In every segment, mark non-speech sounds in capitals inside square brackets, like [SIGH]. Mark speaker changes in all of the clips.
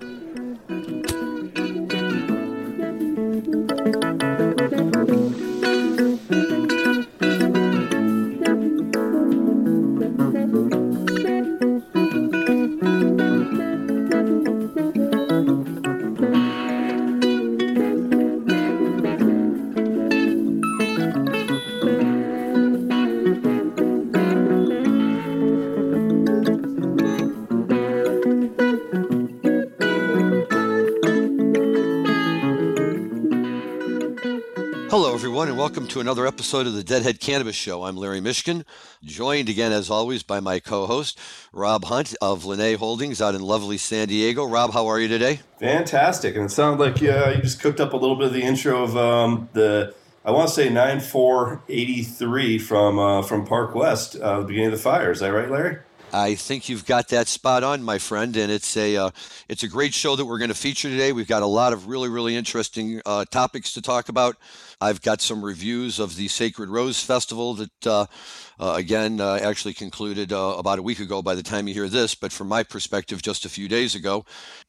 Speaker 1: Mm-hmm. Welcome to another episode of the Deadhead Cannabis Show. I'm Larry Mishkin, joined again, as always, by my co host, Rob Hunt of Lene Holdings out in lovely San Diego. Rob, how are you today?
Speaker 2: Fantastic. And it sounds like uh, you just cooked up a little bit of the intro of um, the, I want to say 9483 from, uh, from Park West, uh, the beginning of the fire. Is that right, Larry?
Speaker 1: I think you've got that spot on, my friend, and it's a uh, it's a great show that we're going to feature today. We've got a lot of really really interesting uh, topics to talk about. I've got some reviews of the Sacred Rose Festival that, uh, uh, again, uh, actually concluded uh, about a week ago by the time you hear this, but from my perspective, just a few days ago.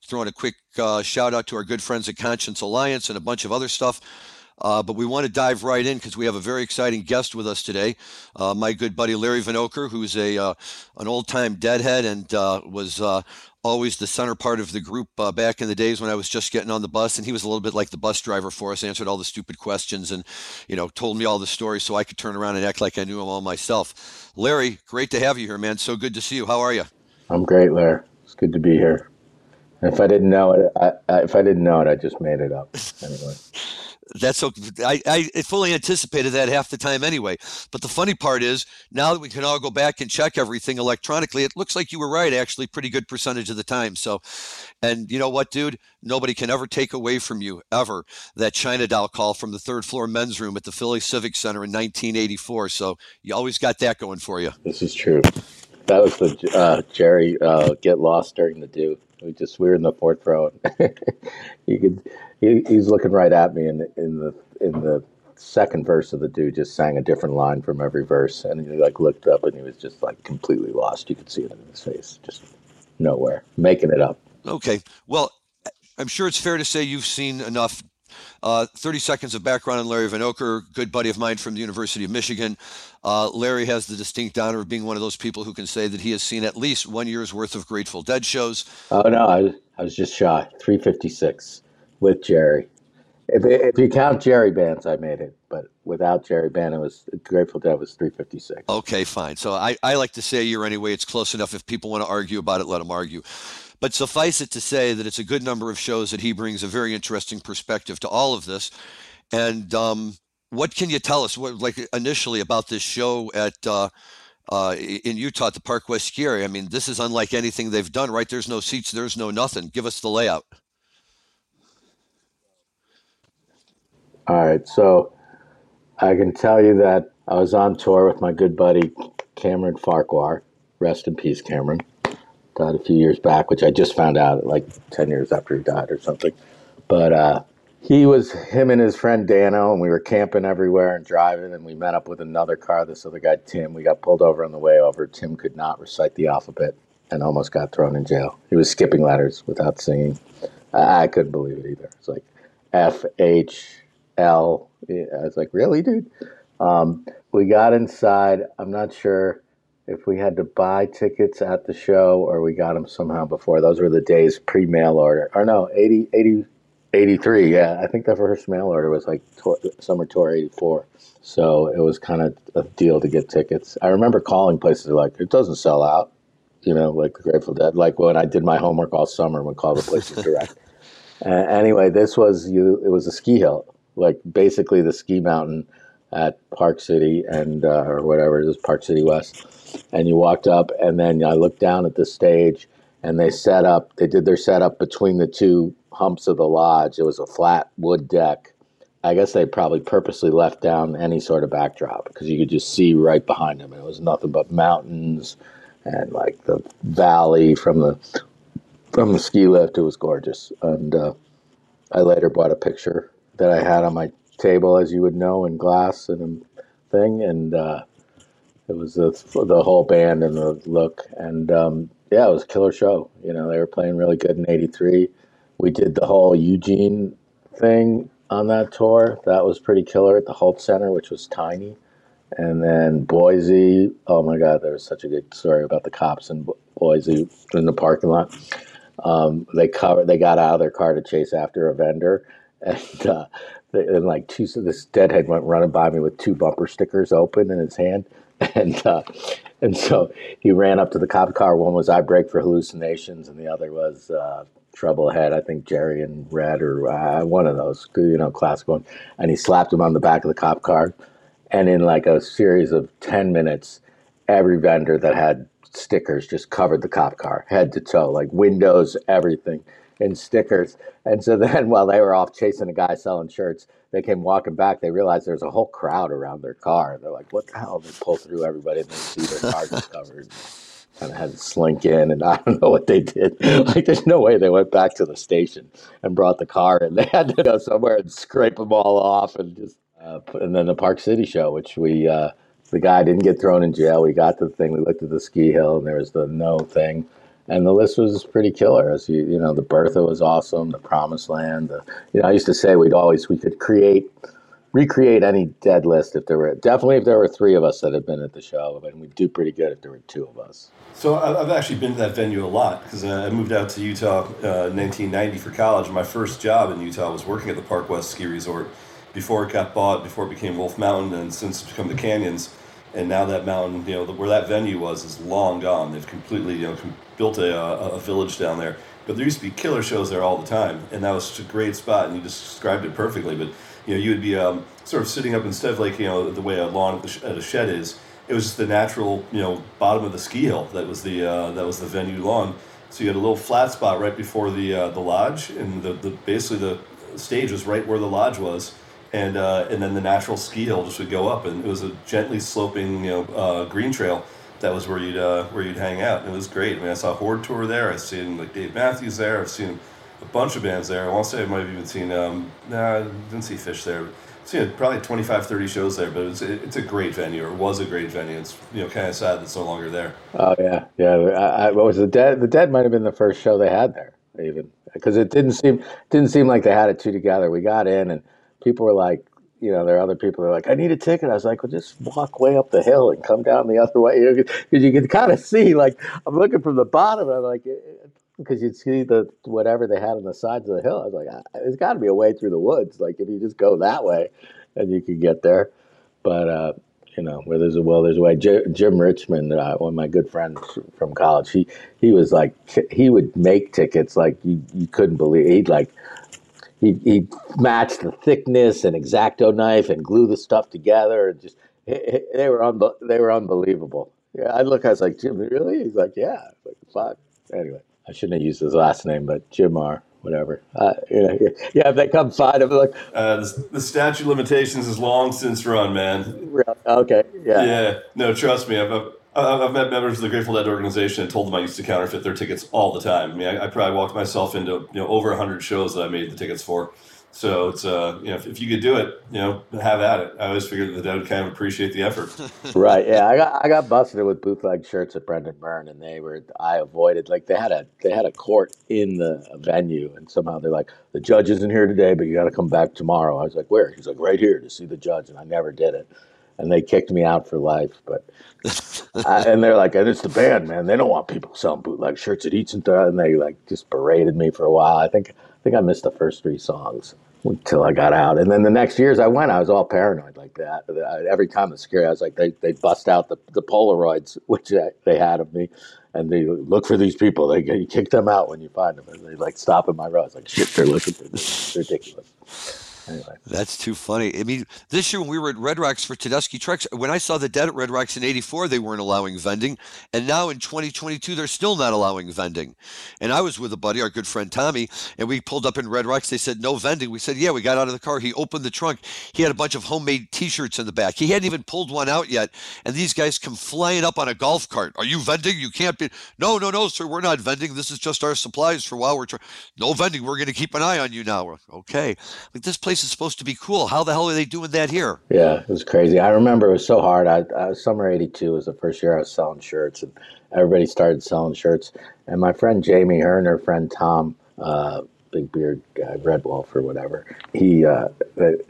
Speaker 1: Throwing a quick uh, shout out to our good friends at Conscious Alliance and a bunch of other stuff. Uh, but we want to dive right in because we have a very exciting guest with us today. Uh, my good buddy Larry Vanoker, who's a uh, an old time deadhead and was always the center part of the group uh, back in the days when I was just getting on the bus, and he was a little bit like the bus driver for us, answered all the stupid questions, and you know told me all the stories so I could turn around and act like I knew them all myself. Larry, great to have you here, man. So good to see you. How are you?
Speaker 3: I'm great, Larry. It's good to be here. If I didn't know it, I, I, if I didn't know it, I just made it up. Anyway [LAUGHS]
Speaker 1: that's okay. I, I fully anticipated that half the time anyway. But the funny part is now that we can all go back and check everything electronically, it looks like you were right, actually, pretty good percentage of the time. So, and you know what, dude? Nobody can ever take away from you, ever, that China doll call from the third floor men's room at the Philly Civic Center in 1984. So you always got that going for you.
Speaker 3: This is true. That was the uh, Jerry uh, get lost during the do. We just we were in the fourth row. you [LAUGHS] could he, he's looking right at me in in the in the second verse of the dude just sang a different line from every verse. And he like looked up and he was just like completely lost. You could see it in his face. Just nowhere. Making it up.
Speaker 1: Okay. Well i'm sure it's fair to say you've seen enough uh, 30 seconds of background on Larry Vanoker, good buddy of mine from the University of Michigan. Uh, Larry has the distinct honor of being one of those people who can say that he has seen at least one year's worth of Grateful Dead shows.
Speaker 3: Oh, no, I, I was just shy. 356 with Jerry. If, if you count Jerry bands, I made it, but without Jerry band, it was Grateful Dead was 356.
Speaker 1: Okay, fine. So I, I like to say a year anyway. It's close enough. If people want to argue about it, let them argue. But suffice it to say that it's a good number of shows that he brings a very interesting perspective to all of this. And um, what can you tell us, what, like initially, about this show at uh, uh, in Utah at the Park West Ski I mean, this is unlike anything they've done, right? There's no seats, there's no nothing. Give us the layout.
Speaker 3: All right, so I can tell you that I was on tour with my good buddy Cameron Farquhar. Rest in peace, Cameron. Died a few years back, which I just found out like 10 years after he died or something. But uh, he was, him and his friend Dano, and we were camping everywhere and driving, and we met up with another car, this other guy, Tim. We got pulled over on the way over. Tim could not recite the alphabet and almost got thrown in jail. He was skipping letters without singing. I, couldn't believe it either. It's like F, H, L. I was like, really, dude? Um, we got inside. I'm not sure if we had to buy tickets at the show or we got them somehow before. Those were the days pre mail order. Or no, 80, 80, 83. Yeah, I think the first mail order was like tour, summer tour 84. So it was kind of a deal to get tickets. I remember calling places like, it doesn't sell out, you know, like the Grateful Dead. Like when I did my homework all summer, and would call the places direct. [LAUGHS] uh, anyway, this was you. It was a ski hill like basically the ski mountain at Park City and uh, or whatever it is, Park City West. And you walked up, and then I looked down at the stage, and they set up. They did their setup between the two humps of the lodge. It was a flat wood deck. I guess they probably purposely left down any sort of backdrop because you could just see right behind them. And it was nothing but mountains and like the valley from the from the ski lift. It was gorgeous. And uh, I later bought a picture that I had on my table, as you would know, in glass and thing, and uh, it was the, the whole band and the look, and um, yeah, it was a killer show. You know, they were playing really good in '83. We did the whole Eugene thing on that tour. That was pretty killer at the Hult Center, which was tiny. And then Boise. Oh my God, there was such a good story about the cops in Boise in the parking lot. Um, they covered. They got out of their car to chase after a vendor, [LAUGHS] and uh, and like two. This deadhead went running by me with two bumper stickers open in his hand, [LAUGHS] and uh, and so he ran up to the cop car. One was "I break for hallucinations," and the other was uh, "Trouble Ahead." I think Jerry and Red or uh, one of those, you know, classic one. And he slapped him on the back of the cop car, and in like a series of ten minutes, every vendor that had stickers just covered the cop car head to toe, like windows, everything in stickers. And so then [LAUGHS] while they were off chasing a guy selling shirts, they came walking back. They realized there's a whole crowd around their car. They're like, what the hell? They pull through everybody and they see their car just covered. Kind of had to slink in, and [LAUGHS] I don't know what they did. Like, there's no way they went back to the station and brought the car in. [LAUGHS] They had to go somewhere and scrape them all off, and just uh, and then the Park City show, which we uh, the guy didn't get thrown in jail. We got to the thing. We looked at the ski hill, and there was the no thing, and the list was pretty killer. As you, you know, the Bertha was awesome. The Promised Land. The, you know, I used to say we'd always we could create, recreate any dead list if there were definitely if there were three of us that had been at the show, and we'd do pretty good if there were two of us.
Speaker 2: So I've actually been to that venue a lot because I moved out to Utah uh, in 1990 for college. My first job in Utah was working at the Park West Ski Resort before it got bought, before it became Wolf Mountain, and since it's become the Canyons. And now that mountain, you know, where that venue was, is long gone. They've completely, you know, built a, a, village down there. But there used to be killer shows there all the time, and that was such a great spot. And you described it perfectly. But you know, you would be um, sort of sitting up instead of like you know the way a lawn at a shed is. It was just the natural, you know, bottom of the ski hill that was the uh, that was the venue lawn. So you had a little flat spot right before the uh, the lodge, and the, the basically the stage was right where the lodge was and uh, and then the natural ski hill just would go up, and it was a gently sloping, you know, uh, green trail. That was where you'd uh, where you'd hang out. And it was great. I mean, I saw Horde Tour there. I've seen like Dave Matthews there. I've seen a bunch of bands there. I want to say I might have even seen. Um, nah, I didn't see Phish there. Seen probably 25, 30 shows there, but it's it's a great venue, or was a great venue. It's you know kind of sad that it's no longer there.
Speaker 3: Oh yeah, yeah. I, I, what was the dead? The Dead might have been the first show they had there, even because it didn't seem didn't seem like they had it two together. We got in and people were like, you know, there are other people that are like, I need a ticket. I was like, well, just walk way up the hill and come down the other way. [LAUGHS] Because you, know, you can kind of see, like, I'm looking from the bottom. I'm like, because you'd see the whatever they had on the sides of the hill. I was like, ah, there's got to be a way through the woods. Like, if you just go that way, then you could get there. But, uh, you know, where there's a will, there's a way. Jim Richmond, uh, one of my good friends from college, he he was like, he would make tickets like you, you couldn't believe. He'd like he he matched the thickness and exacto knife and glue the stuff together and just they were they were unbelievable. Yeah, I look, I was like, Jim, really? He's like, yeah. Like, fuck. Anyway, I shouldn't have used his last name, but Jim R. Whatever. Uh, you know, yeah, if they come find him, like
Speaker 2: uh, the, the statute limitations is long since run, man.
Speaker 3: Okay. Yeah.
Speaker 2: Yeah. No, trust me. I've, I've I've met members of the Grateful Dead organization and told them I used to counterfeit their tickets all the time. I mean, I, I probably walked myself into you know over hundred shows that I made the tickets for. So it's uh, you know, if, if, you could do it, you know, have at it. I always figured that the Dead would kind of appreciate the effort. [LAUGHS]
Speaker 3: right. Yeah. I got I got busted with bootleg shirts at Brendan Byrne, and they were I avoided like they had a they had a court in the venue, and somehow they're like the judge isn't here today, but you got to come back tomorrow. I was like, where? He's like, right here to see the judge, and I never did it and they kicked me out for life. But I, and they're like, and it's the band, man. They don't want people selling bootleg shirts at Eats and Th-. and they like just berated me for a while. I think I think I missed the first three songs until I got out. And then the next years I went, I was all paranoid like that. Every time the scary, I was like, they they bust out the, the Polaroids [LAUGHS] which they had of me. And they look for these people. They you kick them out when you find them. And they like stop in my row. It's like shit. They're looking for ridiculous.
Speaker 1: Anyway. That's too funny. I mean, this year when we were at Red Rocks for Tedeschi Trucks, when I saw the dead at Red Rocks in 84, they weren't allowing vending. And now in 2022, they're still not allowing vending. And I was with a buddy, our good friend Tommy, and we pulled up in Red Rocks. They said, no vending. We said, yeah, we got out of the car. He opened the trunk. He had a bunch of homemade t shirts in the back. He hadn't even pulled one out yet. And these guys come flying up on a golf cart. Are you vending? You can't be. No, no, no, sir. We're not vending. This is just our supplies for while we're trying. No vending. We're going to keep an eye on you now. Okay. Like this place place is supposed to be cool. How the hell are they doing that here?
Speaker 3: Yeah, it was crazy. I remember it was so hard. I, I summer '82 was the first year I was selling shirts, and everybody started selling shirts. And my friend Jamie, her and her friend Tom, uh, big beard guy, Red Wolf or whatever, he, uh,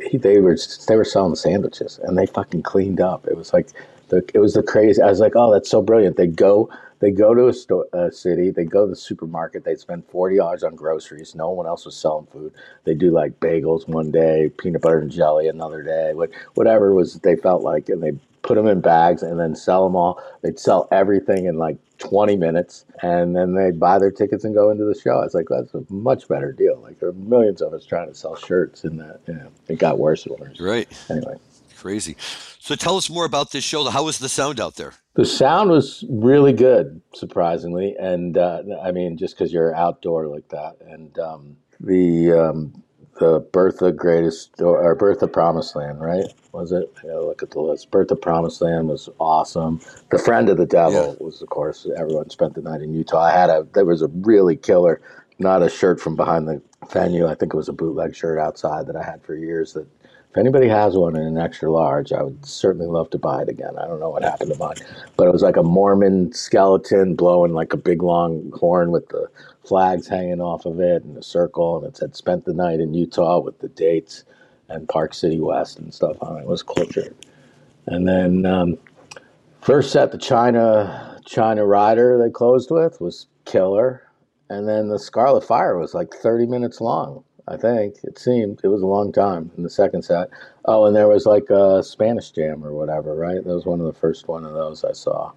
Speaker 3: he they were they were selling sandwiches, and they fucking cleaned up. It was like the it was the crazy. I was like, oh, that's so brilliant. They go they go to a, sto- a city, they go to the supermarket, they spend forty dollars on groceries. No one else was selling food. They do like bagels one day, peanut butter and jelly another day, what whatever was they felt like, and they put them in bags and then sell them all. They'd sell everything in like 20 minutes and then they'd buy their tickets and go into the show. It's like, that's a much better deal. Like there are millions of us trying to sell shirts and that, you know, it got worse and worse.
Speaker 1: Right.
Speaker 3: Anyway.
Speaker 1: Crazy. So tell us more about this show. How was the sound out there?
Speaker 3: The sound was really good, surprisingly, and uh, I mean, just because you're outdoor like that, and um, the um, the Birth of Greatest or, Bertha Promised Land, right? Was it? Yeah, look at the list. Bertha Promised Land was awesome. The Friend of the Devil yeah. was, of course, everyone spent the night in Utah. I had a there was a really killer, not a shirt from behind the venue. I think it was a bootleg shirt outside that I had for years that if anybody has one in an extra large, I would certainly love to buy it again. I don't know what happened to mine, but it was like a Mormon skeleton blowing like a big long horn with the flags hanging off of it and a circle, and it said "Spent the night in Utah" with the dates and Park City West and stuff on it. It was cool. And then um, first set, the China China Rider they closed with was killer, and then the Scarlet Fire was like 30 minutes long. I think it seemed it was a long time in the second set. Oh, and there was like a Spanish Jam or whatever, right? That was one of the first one of those I saw.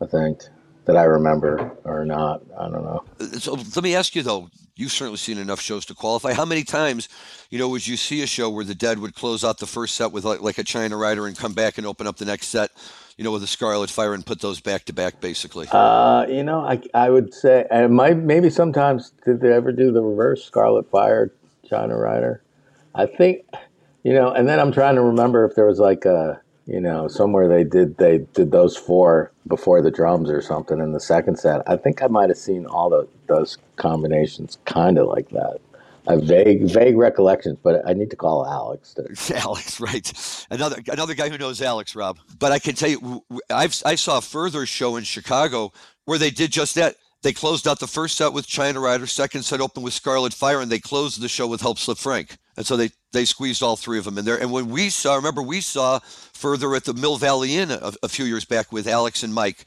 Speaker 3: I think that I remember or not. I don't know.
Speaker 1: Uh, so let me ask you though. You've certainly seen enough shows to qualify. How many times, you know, would you see a show where the Dead would close out the first set with like, like a China Rider and come back and open up the next set? You know, with the Scarlet Fire and put those back to back, basically?
Speaker 3: Uh, you know, I, I would say, and might maybe sometimes did they ever do the reverse Scarlet Fire China Rider? I think, you know, and then I'm trying to remember if there was like a, you know, somewhere they did they did those four before the drums or something in the second set. I think I might have seen all the those combinations kind of like that. I vague vague recollections, but I need to call Alex.
Speaker 1: To... [LAUGHS] Alex, right? Another another guy who knows Alex, Rob. But I can tell you, I've I saw a Furthur show in Chicago where they did just that. They closed out the first set with China Rider, second set open with Scarlet Fire, and they closed the show with Help Slip Frank. And so they they squeezed all three of them in there. And when we saw, remember we saw Furthur at the Mill Valley Inn a, a few years back with Alex and Mike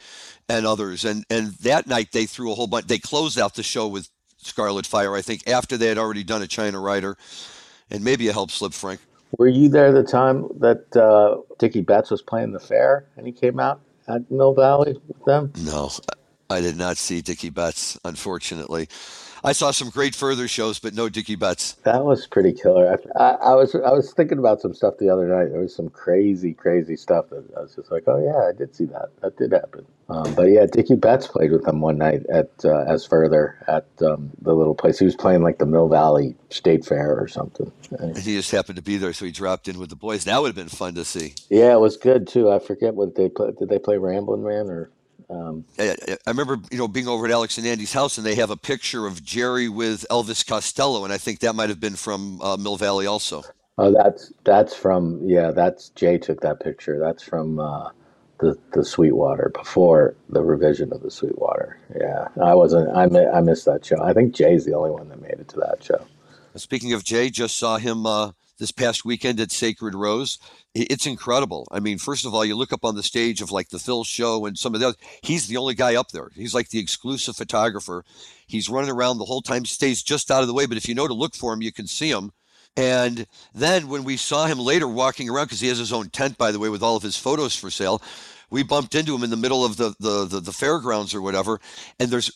Speaker 1: and others, and and that night they threw a whole bunch. They closed out the show with Scarlet Fire, I think, after they had already done a China Rider and maybe a Help Slip Frank.
Speaker 3: Were you there the time that uh, Dickey Betts was playing the fair and he came out at Mill Valley with them?
Speaker 1: No, I did not see Dickey Betts, unfortunately. I saw some great Furthur shows, but no Dickey Betts.
Speaker 3: That was pretty killer. I, I, I, was I was thinking about some stuff the other night. There was some crazy, crazy stuff that I was just like, oh yeah, I did see that. That did happen. Um, but yeah, Dickey Betts played with them one night at uh, as Furthur at um, the little place. He was playing like the Mill Valley State Fair or something.
Speaker 1: And he just happened to be there, so he dropped in with the boys. That would have been fun to see.
Speaker 3: Yeah, it was good too. I forget what they played. Did they play Ramblin' Man or?
Speaker 1: Um, I, I, remember, you know, being over at Alex and Andy's house, and they have a picture of Jerry with Elvis Costello, and I think that might have been from uh, Mill Valley also.
Speaker 3: Oh, that's that's from yeah. That's Jay took that picture. That's from uh, the the Sweetwater before the revision of the Sweetwater. Yeah, I wasn't. I I missed that show. I think Jay's the only one that made it to that show.
Speaker 1: Speaking of Jay, just saw him uh, this past weekend at Sacred Rose. It's incredible. I mean, first of all, you look up on the stage of like the Phil show and some of the others, he's the only guy up there. He's like the exclusive photographer. He's running around the whole time, stays just out of the way, but if you know to look for him, you can see him. And then when we saw him later walking around, because he has his own tent, by the way, with all of his photos for sale, we bumped into him in the middle of the, the, the, the fairgrounds or whatever. And there's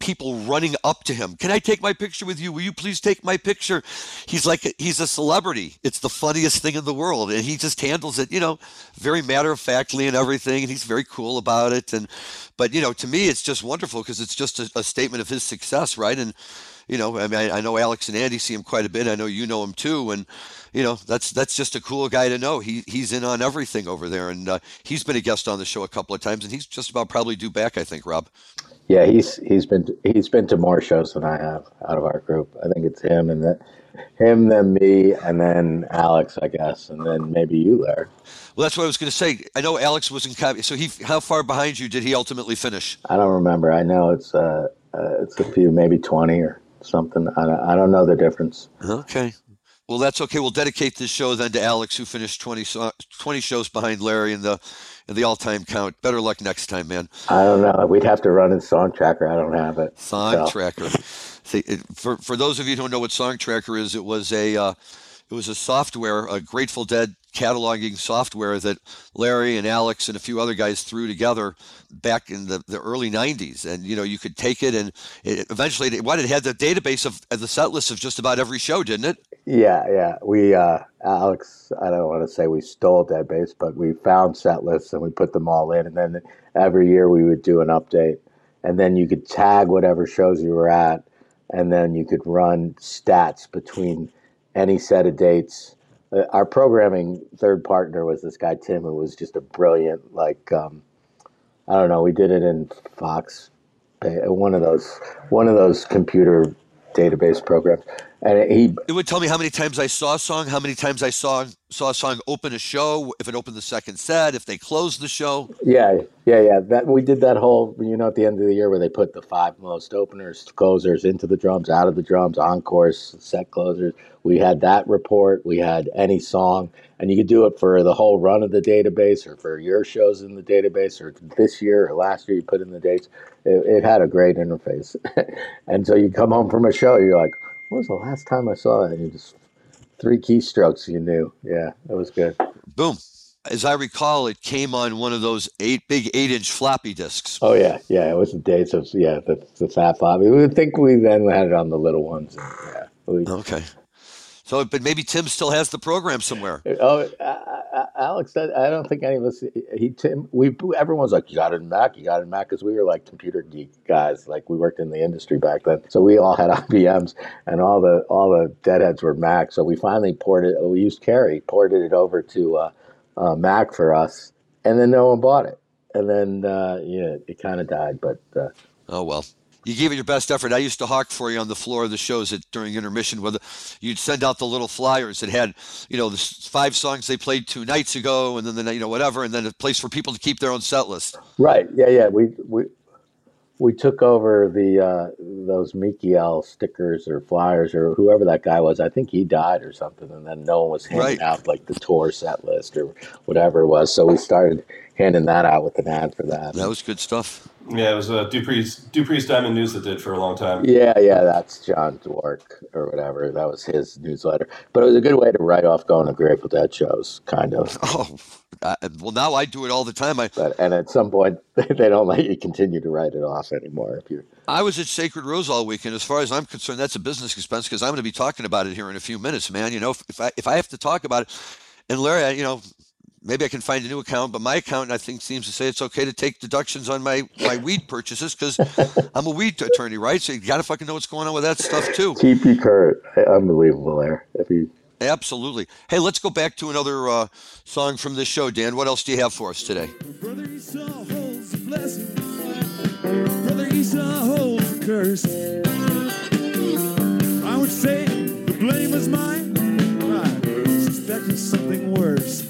Speaker 1: people running up to him. Can I take my picture with you? Will you please take my picture? He's like, he's a celebrity. It's the funniest thing in the world. And he just handles it, you know, very matter of factly and everything. And he's very cool about it. And, but, you know, to me, it's just wonderful because it's just a, a, statement of his success, right? And, you know, I mean, I, I know Alex and Andy see him quite a bit. I know you know him too. And, you know, that's that's just a cool guy to know. He he's in on everything over there, and uh, he's been a guest on the show a couple of times, and he's just about probably due back. I think, Rob.
Speaker 3: Yeah, he's he's been he's been to more shows than I have out of our group. I think it's him and that him, then me, and then Alex, I guess, and then maybe you, Larry.
Speaker 1: Well, that's what I was going to say. I know Alex was in copy. So he, how far behind you did he ultimately finish?
Speaker 3: I don't remember. I know it's uh, uh it's a few, maybe twenty or something. I don't, I don't know the difference.
Speaker 1: Okay. Well, that's okay. We'll dedicate this show then to Alex, who finished 20, 20 shows behind Larry in the in the all-time count. Better luck next time, man.
Speaker 3: I don't know. We'd have to run in Song Tracker. I don't have it.
Speaker 1: Song so. Tracker. See, it, for for those of you who don't know what Song Tracker is, it was a uh, it was a software, a Grateful Dead cataloging software that Larry and Alex and a few other guys threw together back in the, the early 90s. And, you know, you could take it and it, eventually, what it had the database of, of the set list of just about every show, didn't it?
Speaker 3: Yeah, yeah. We, uh, Alex, I don't want to say we stole that Base, but we found set lists and we put them all in. And then every year we would do an update. And then you could tag whatever shows you were at. And then you could run stats between any set of dates. Uh, our programming third partner was this guy Tim, who was just a brilliant like um, I don't know. We did it in Fox, one of those one of those computer database programs, and he
Speaker 1: it would tell me how many times I saw a song, how many times I saw saw a song open a show, if it opened the second set, if they closed the show.
Speaker 3: Yeah, yeah, yeah. That we did that whole you know at the end of the year where they put the five most openers, closers into the drums, out of the drums, encores, set closers. We had that report. We had any song, and you could do it for the whole run of the database, or for your shows in the database, or this year or last year. You put in the dates. It, it had a great interface, [LAUGHS] and so you come home from a show, you're like what was the last time I saw that? You just three keystrokes, you knew. Yeah, that was good.
Speaker 1: Boom. As I recall, it came on one of those eight big eight inch floppy disks.
Speaker 3: Oh yeah, yeah. It was the days of yeah the, the fat floppy. We think we then had it on the little ones. Yeah. We,
Speaker 1: okay. So, but maybe Tim still has the program somewhere.
Speaker 3: Oh, uh, Alex, I don't think any of us. He Tim, we everyone's like, you got it in Mac, you got it in Mac, because we were like computer geek guys. Like we worked in the industry back then, so we all had [LAUGHS] IBMs, and all the all the deadheads were Mac. So we finally ported. We used Carrie, ported it over to uh, uh, Mac for us, and then no one bought it, and then uh, yeah, it kind of died. But uh,
Speaker 1: oh well you gave it your best effort. I used to hawk for you on the floor of the shows at, during intermission, where the, you'd send out the little flyers that had, you know, the five songs they played two nights ago, and then the you know whatever, and then a place for people to keep their own set list.
Speaker 3: Right. Yeah. Yeah. We we we took over the uh, those L stickers or flyers or whoever that guy was. I think he died or something, and then no one was handing right. out like the tour set list or whatever it was. So we started handing that out with an ad for that.
Speaker 1: That was good stuff.
Speaker 2: Yeah, it was uh, Dupree's Dupree's Diamond News that did for a long time.
Speaker 3: Yeah, yeah, that's John's Dwork or whatever. That was his newsletter. But it was a good way to write off going to Grateful Dead shows, kind of. [LAUGHS]
Speaker 1: Oh, uh, well, now I do it all the time. I
Speaker 3: but, and at some point [LAUGHS] they don't let you continue to write it off anymore. If you,
Speaker 1: I was at Sacred Rose all weekend. As far as I'm concerned, that's a business expense because I'm going to be talking about it here in a few minutes, man. You know, if, if I if I have to talk about it, and Larry, you know, maybe I can find a new account, but my account I think seems to say it's okay to take deductions on my my weed purchases because [LAUGHS] I'm a weed attorney, right? So you got to fucking know what's going on with that stuff too.
Speaker 3: Keep you current. Unbelievable there. If you
Speaker 1: Absolutely. Hey, let's go back to another uh, song from this show, Dan. What else do you have for us today? Brother Esau holds the blessing. Brother Esau holds the curse. I would say the blame is mine. I suspected something worse.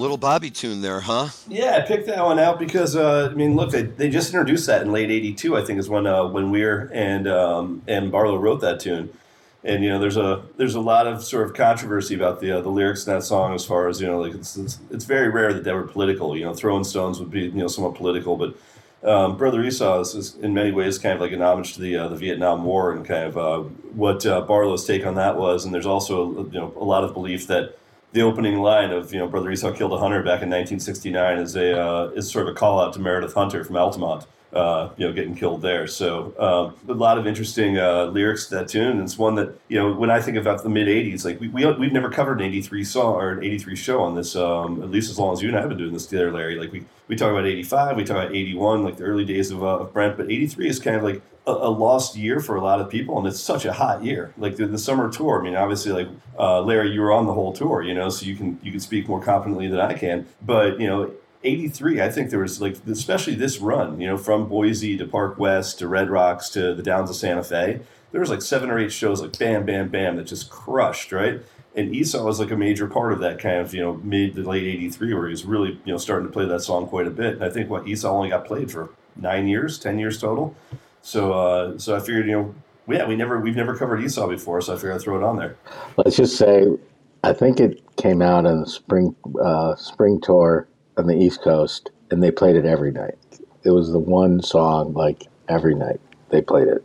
Speaker 1: little Bobby tune there, huh?
Speaker 2: Yeah, I picked that one out because uh, I mean, look, they, they just introduced that in late '82. I think is when uh, when Weir and um, and Barlow wrote that tune. And you know, there's a there's a lot of sort of controversy about the uh, the lyrics in that song, as far as you know, like it's, it's, it's very rare that they were political. You know, Throwing Stones would be you know somewhat political, but um, Brother Esau is, is, in many ways kind of like an homage to the uh, the Vietnam War and kind of uh, what uh, Barlow's take on that was. And there's also you know a lot of belief that the opening line of you know Brother Esau killed a hunter back in 1969 is a uh, is sort of a call out to Meredith Hunter from Altamont, uh, you know, getting killed there. So um, a lot of interesting uh, lyrics to that tune. It's one that you know when I think about the mid '80s, like we, we we've never covered an '83 song or an '83 show on this. Um, at least as long as you and I have been doing this together, Larry. Like we we talk about '85, we talk about '81, like the early days of, uh, of Brent, but '83 is kind of like a, a, lost year for a lot of people, and it's such a hot year. Like the, the summer tour. I mean, obviously, like uh, Larry, you were on the whole tour, you know, so you can you can speak more confidently than I can. But you know, 83, I think there was like, especially this run, you know, from Boise to Park West to Red Rocks to the Downs of Santa Fe, there was like seven or eight shows like bam, bam, bam that just crushed, right? And Esau was like a major part of that kind of, you know, mid to late 83 where he was really, you know, starting to play that song quite a bit. And I think what Esau only got played for nine years, 10 years total. So, uh, so I figured, you know, yeah, we never, we've never covered Esau before. So I figured I'd throw it on there.
Speaker 3: Let's just say, I think it came out in the spring, uh, spring tour on the East Coast and they played it every night. It was the one song like every night they played it.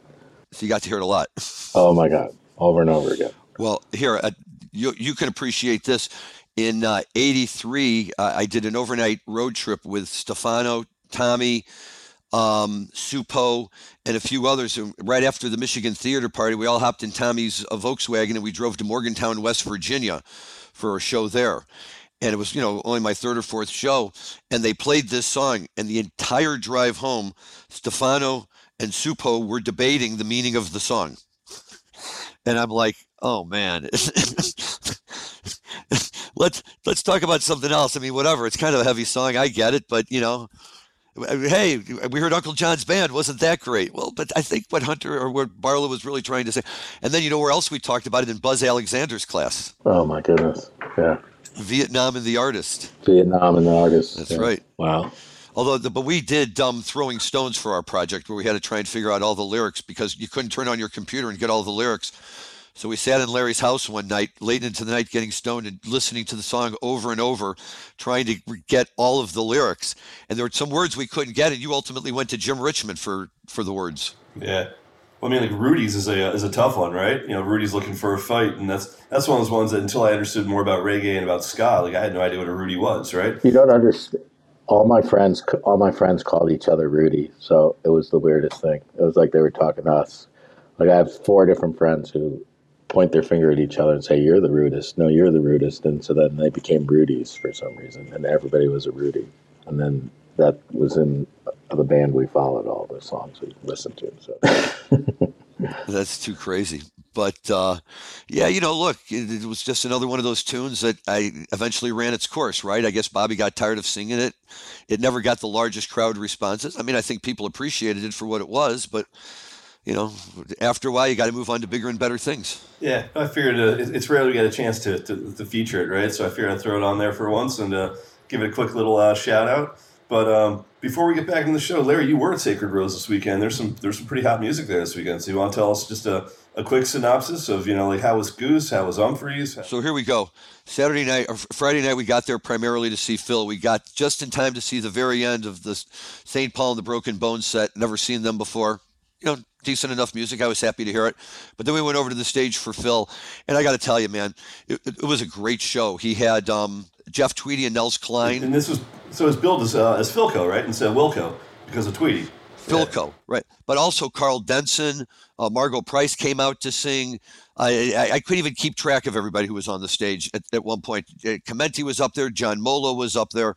Speaker 1: So you got to hear it a lot. [LAUGHS]
Speaker 3: oh my god, over and over again.
Speaker 1: Well, here uh, you you can appreciate this. In '83, uh, uh, I did an overnight road trip with Stefano, Tommy, um, Supo, and a few others. And right after the Michigan Theater Party, we all hopped in Tommy's uh, Volkswagen and we drove to Morgantown, West Virginia, for a show there and it was you know only my third or fourth show and they played this song and the entire drive home stefano and supo were debating the meaning of the song and i'm like oh man [LAUGHS] let's let's talk about something else i mean whatever it's kind of a heavy song i get it but you know hey, we heard Uncle John's band. Wasn't that great? Well, but I think what Hunter or what Barlow was really trying to say. And then you know where else we talked about it in Buzz Alexander's class.
Speaker 3: Oh my goodness. Yeah.
Speaker 1: Vietnam and the artist.
Speaker 3: Vietnam and the artist.
Speaker 1: That's yeah. right.
Speaker 3: Wow.
Speaker 1: Although, the, but we did um, throwing stones for our project, where we had to try and figure out all the lyrics because you couldn't turn on your computer and get all the lyrics. So we sat in Larry's house one night, late into the night, getting stoned and listening to the song over and over, trying to get all of the lyrics. And there were some words we couldn't get, and you ultimately went to Jim Richmond for for the words.
Speaker 2: Yeah. Well, I mean, like Rudy's is a is a tough one, right? You know, Rudy's looking for a fight, and that's that's one of those ones that until I understood more about reggae and about ska, like I had no idea what a Rudy was, right?
Speaker 3: You don't understand. All my friends, all my friends called each other Rudy, so it was the weirdest thing. It was like they were talking to us. Like I have four different friends who point their finger at each other and say, "You're the rudest." No, you're the rudest, and so then they became Rudies for some reason, and everybody was a Rudy, and then that was in the band we followed all the songs we listened to. So [LAUGHS]
Speaker 1: that's too crazy. But uh, yeah, you know, look, it, it, was just another one of those tunes that I eventually ran its course, right? I guess Bobby got tired of singing it. It never got the largest crowd responses. I mean, I think people appreciated it for what it was, but you know, after a while, you got to move on to bigger and better things.
Speaker 2: Yeah, I figured uh, it's rare to get a chance to, to, to, feature it, right? So I figured I'd throw it on there for once and uh, give it a quick little uh, shout out. But um, before we get back in the show, Larry, you were at Sacred Rose this weekend. There's some there's some pretty hot music there this weekend. So you want to tell us just a, a quick synopsis of you know like how was Goose, how was Umphrey's?
Speaker 1: So here we go. Saturday night or Friday night, we got there primarily to see Phil. We got just in time to see the very end of the St. Paul and the Broken Bones set. Never seen them before. You know, decent enough music. I was happy to hear it. But then we went over to the stage for Phil, and I got to tell you, man, it, it, was a great show. He had um, Jeff Tweedy and Nels Cline.
Speaker 2: And this was so it's billed as, uh, as Philco, right? Instead of Wilco because of Tweedy.
Speaker 1: Philco, yeah. right? But also Karl Denson, uh, Margo Price came out to sing. I, I, I, couldn't even keep track of everybody who was on the stage at, at one point. Uh, Chimenti was up there, John Molo was up there.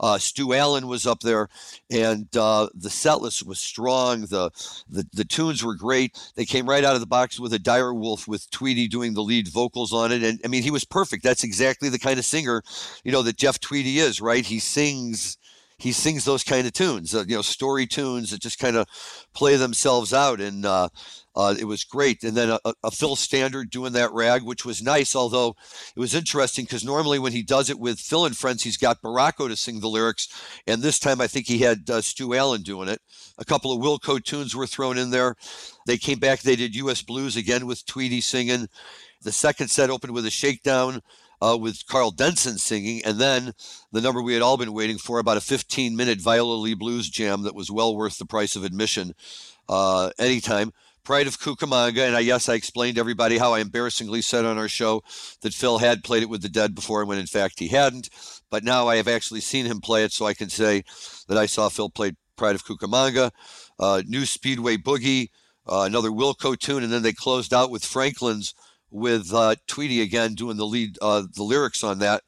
Speaker 1: Uh, Stu Allen was up there, and uh, the setlist was strong. The, the the tunes were great. They came right out of the box with a Dire Wolf with Tweedy doing the lead vocals on it, and I mean he was perfect. That's exactly the kind of singer, you know, that Jeff Tweedy is. Right? He sings he sings those kind of tunes, uh, you know, story tunes that just kind of play themselves out. And uh, uh, it was great. And then a, a, Phil Standard doing that rag, which was nice, although it was interesting because normally when he does it with Phil and Friends, he's got Barraco to sing the lyrics. And this time I think he had uh, Stu Allen doing it. A couple of Wilco tunes were thrown in there. They came back, they did US Blues again with Tweedy singing. The second set opened with a shakedown uh, with Karl Denson singing, and then the number we had all been waiting for, about a 15 minute Viola Lee blues jam that was well worth the price of admission uh, anytime. Pride of Cucamonga, and I yes, I explained to everybody how I embarrassingly said on our show that Phil had played it with the Dead before, when in fact he hadn't. But now I have actually seen him play it, so I can say that I saw Phil play Pride of Cucamonga, uh, New Speedway Boogie, uh, another Wilco tune, and then they closed out with Franklin's with uh, Tweedy again doing the lead, uh, the lyrics on that,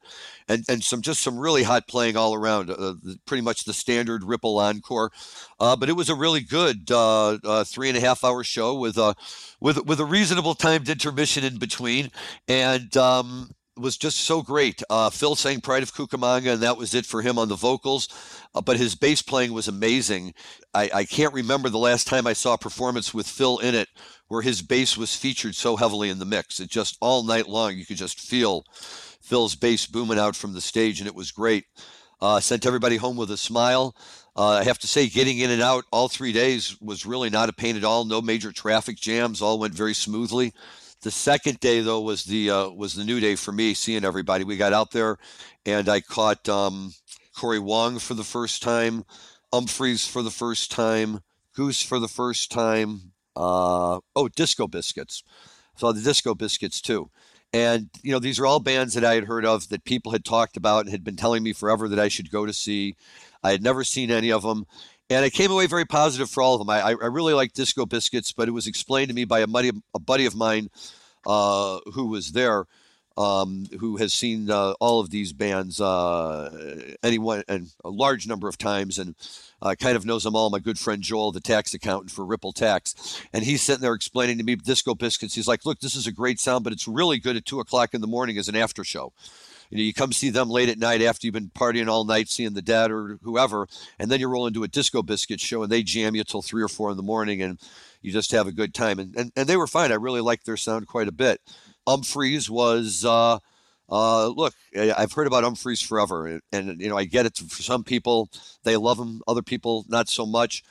Speaker 1: and and some just some really hot playing all around. Uh, pretty much the standard Ripple encore, uh, but it was a really good uh, uh, three and a half hour show with a with with a reasonable timed intermission in between, and. Um, was just so great. Uh, Phil sang Pride of Cucamonga, and that was it for him on the vocals. Uh, but his bass playing was amazing. I, I, can't remember the last time I saw a performance with Phil in it where his bass was featured so heavily in the mix. It just all night long, you could just feel Phil's bass booming out from the stage, and it was great. Uh, sent everybody home with a smile. Uh, I have to say, getting in and out all three days was really not a pain at all. No major traffic jams. All went very smoothly. The second day, though, was the uh, was the new day for me, seeing everybody. We got out there, and I caught um, Cory Wong for the first time, Umphrey's for the first time, Goose for the first time, uh, oh, Disco Biscuits. Saw the Disco Biscuits too. And, you know, these are all bands that I had heard of that people had talked about and had been telling me forever that I should go to see. I had never seen any of them. And I came away very positive for all of them. I, I really like Disco Biscuits, but it was explained to me by a, buddy, a buddy of mine uh, who was there um, who has seen uh, all of these bands, uh, anyone, and a large number of times, and kind of knows them all. My good friend Joel, the tax accountant for Ripple Tax, and he's sitting there explaining to me Disco Biscuits. He's like, "Look, this is a great sound, but it's really good at two o'clock in the morning as an after show." You know, you come see them late at night after you've been partying all night, seeing the Dead or whoever, and then you roll into a Disco Biscuit show, and they jam you till three or four in the morning, and you just have a good time. And and, and they were fine. I really liked their sound quite a bit. Umphrey's was. Uh, uh, look, I've heard about Umphrey's forever, and, and, you know I get it. For some people, they love him; other people, not so much.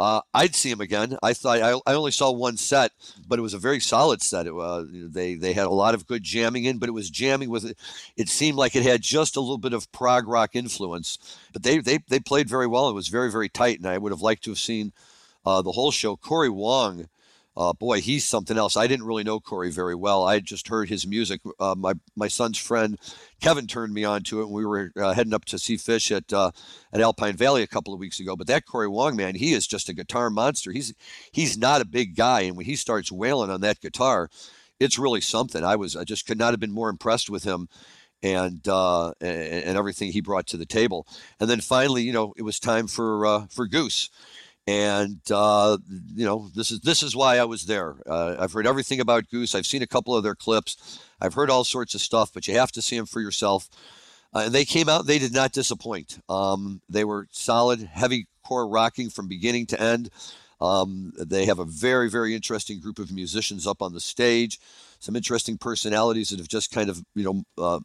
Speaker 1: Uh, I'd see him again. I thought I, I, only saw one set, but it was a very solid set. It, uh, they they had a lot of good jamming in, but it was jamming with. It seemed like it had just a little bit of prog rock influence, but they they they played very well. It was very very tight, and I would have liked to have seen uh, the whole show. Cory Wong uh, boy, he's something else. I didn't really know Cory very well. I just heard his music. Uh, my my son's friend Kevin turned me on to it. And we were uh, heading up to see Phish at uh, at Alpine Valley a couple of weeks ago. But that Cory Wong man, he is just a guitar monster. He's he's not a big guy, and when he starts wailing on that guitar, it's really something. I was I just could not have been more impressed with him. And, uh, and, and everything he brought to the table, and then finally, you know, it was time for uh, for Goose, and uh, you know this is this is why I was there. Uh, I've heard everything about Goose. I've seen a couple of their clips. I've heard all sorts of stuff, but you have to see them for yourself. Uh, and they came out. They did not disappoint. Um, they were solid, heavy core rocking from beginning to end. Um, they have a very very interesting group of musicians up on the stage. Some interesting personalities that have just kind of you know uh,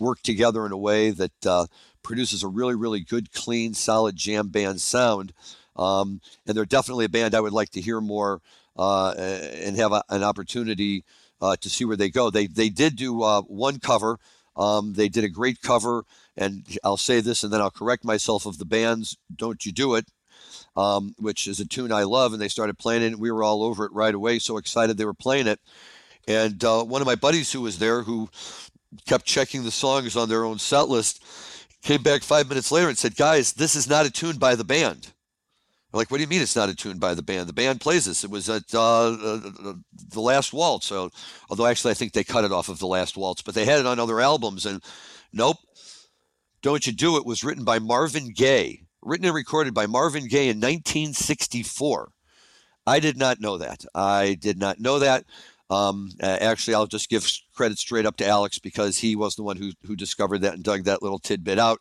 Speaker 1: worked together in a way that uh, produces a really really good, clean, solid jam band sound. Um, and they're definitely a band I would like to hear more uh, and have a, an opportunity uh, to see where they go. They they did do uh, one cover. Um, they did a great cover, and I'll say this, and then I'll correct myself of the band's "Don't You Do It," um, which is a tune I love, and they started playing it, and we were all over it right away. So excited they were playing it, and uh, one of my buddies who was there, who kept checking the songs on their own set list, came back five minutes later and said, "Guys, this is not a tune by the band." Like, what do you mean it's not a tune by the band? The band plays this. It was at uh, uh, the Last Waltz. So, although actually I think they cut it off of the Last Waltz, but they had it on other albums. And nope, "Don't You Do It" was written by Marvin Gaye, written and recorded by Marvin Gaye in 1964. I did not know that. I did not know that. Um, actually, I'll just give credit straight up to Alex because he was the one who who discovered that and dug that little tidbit out.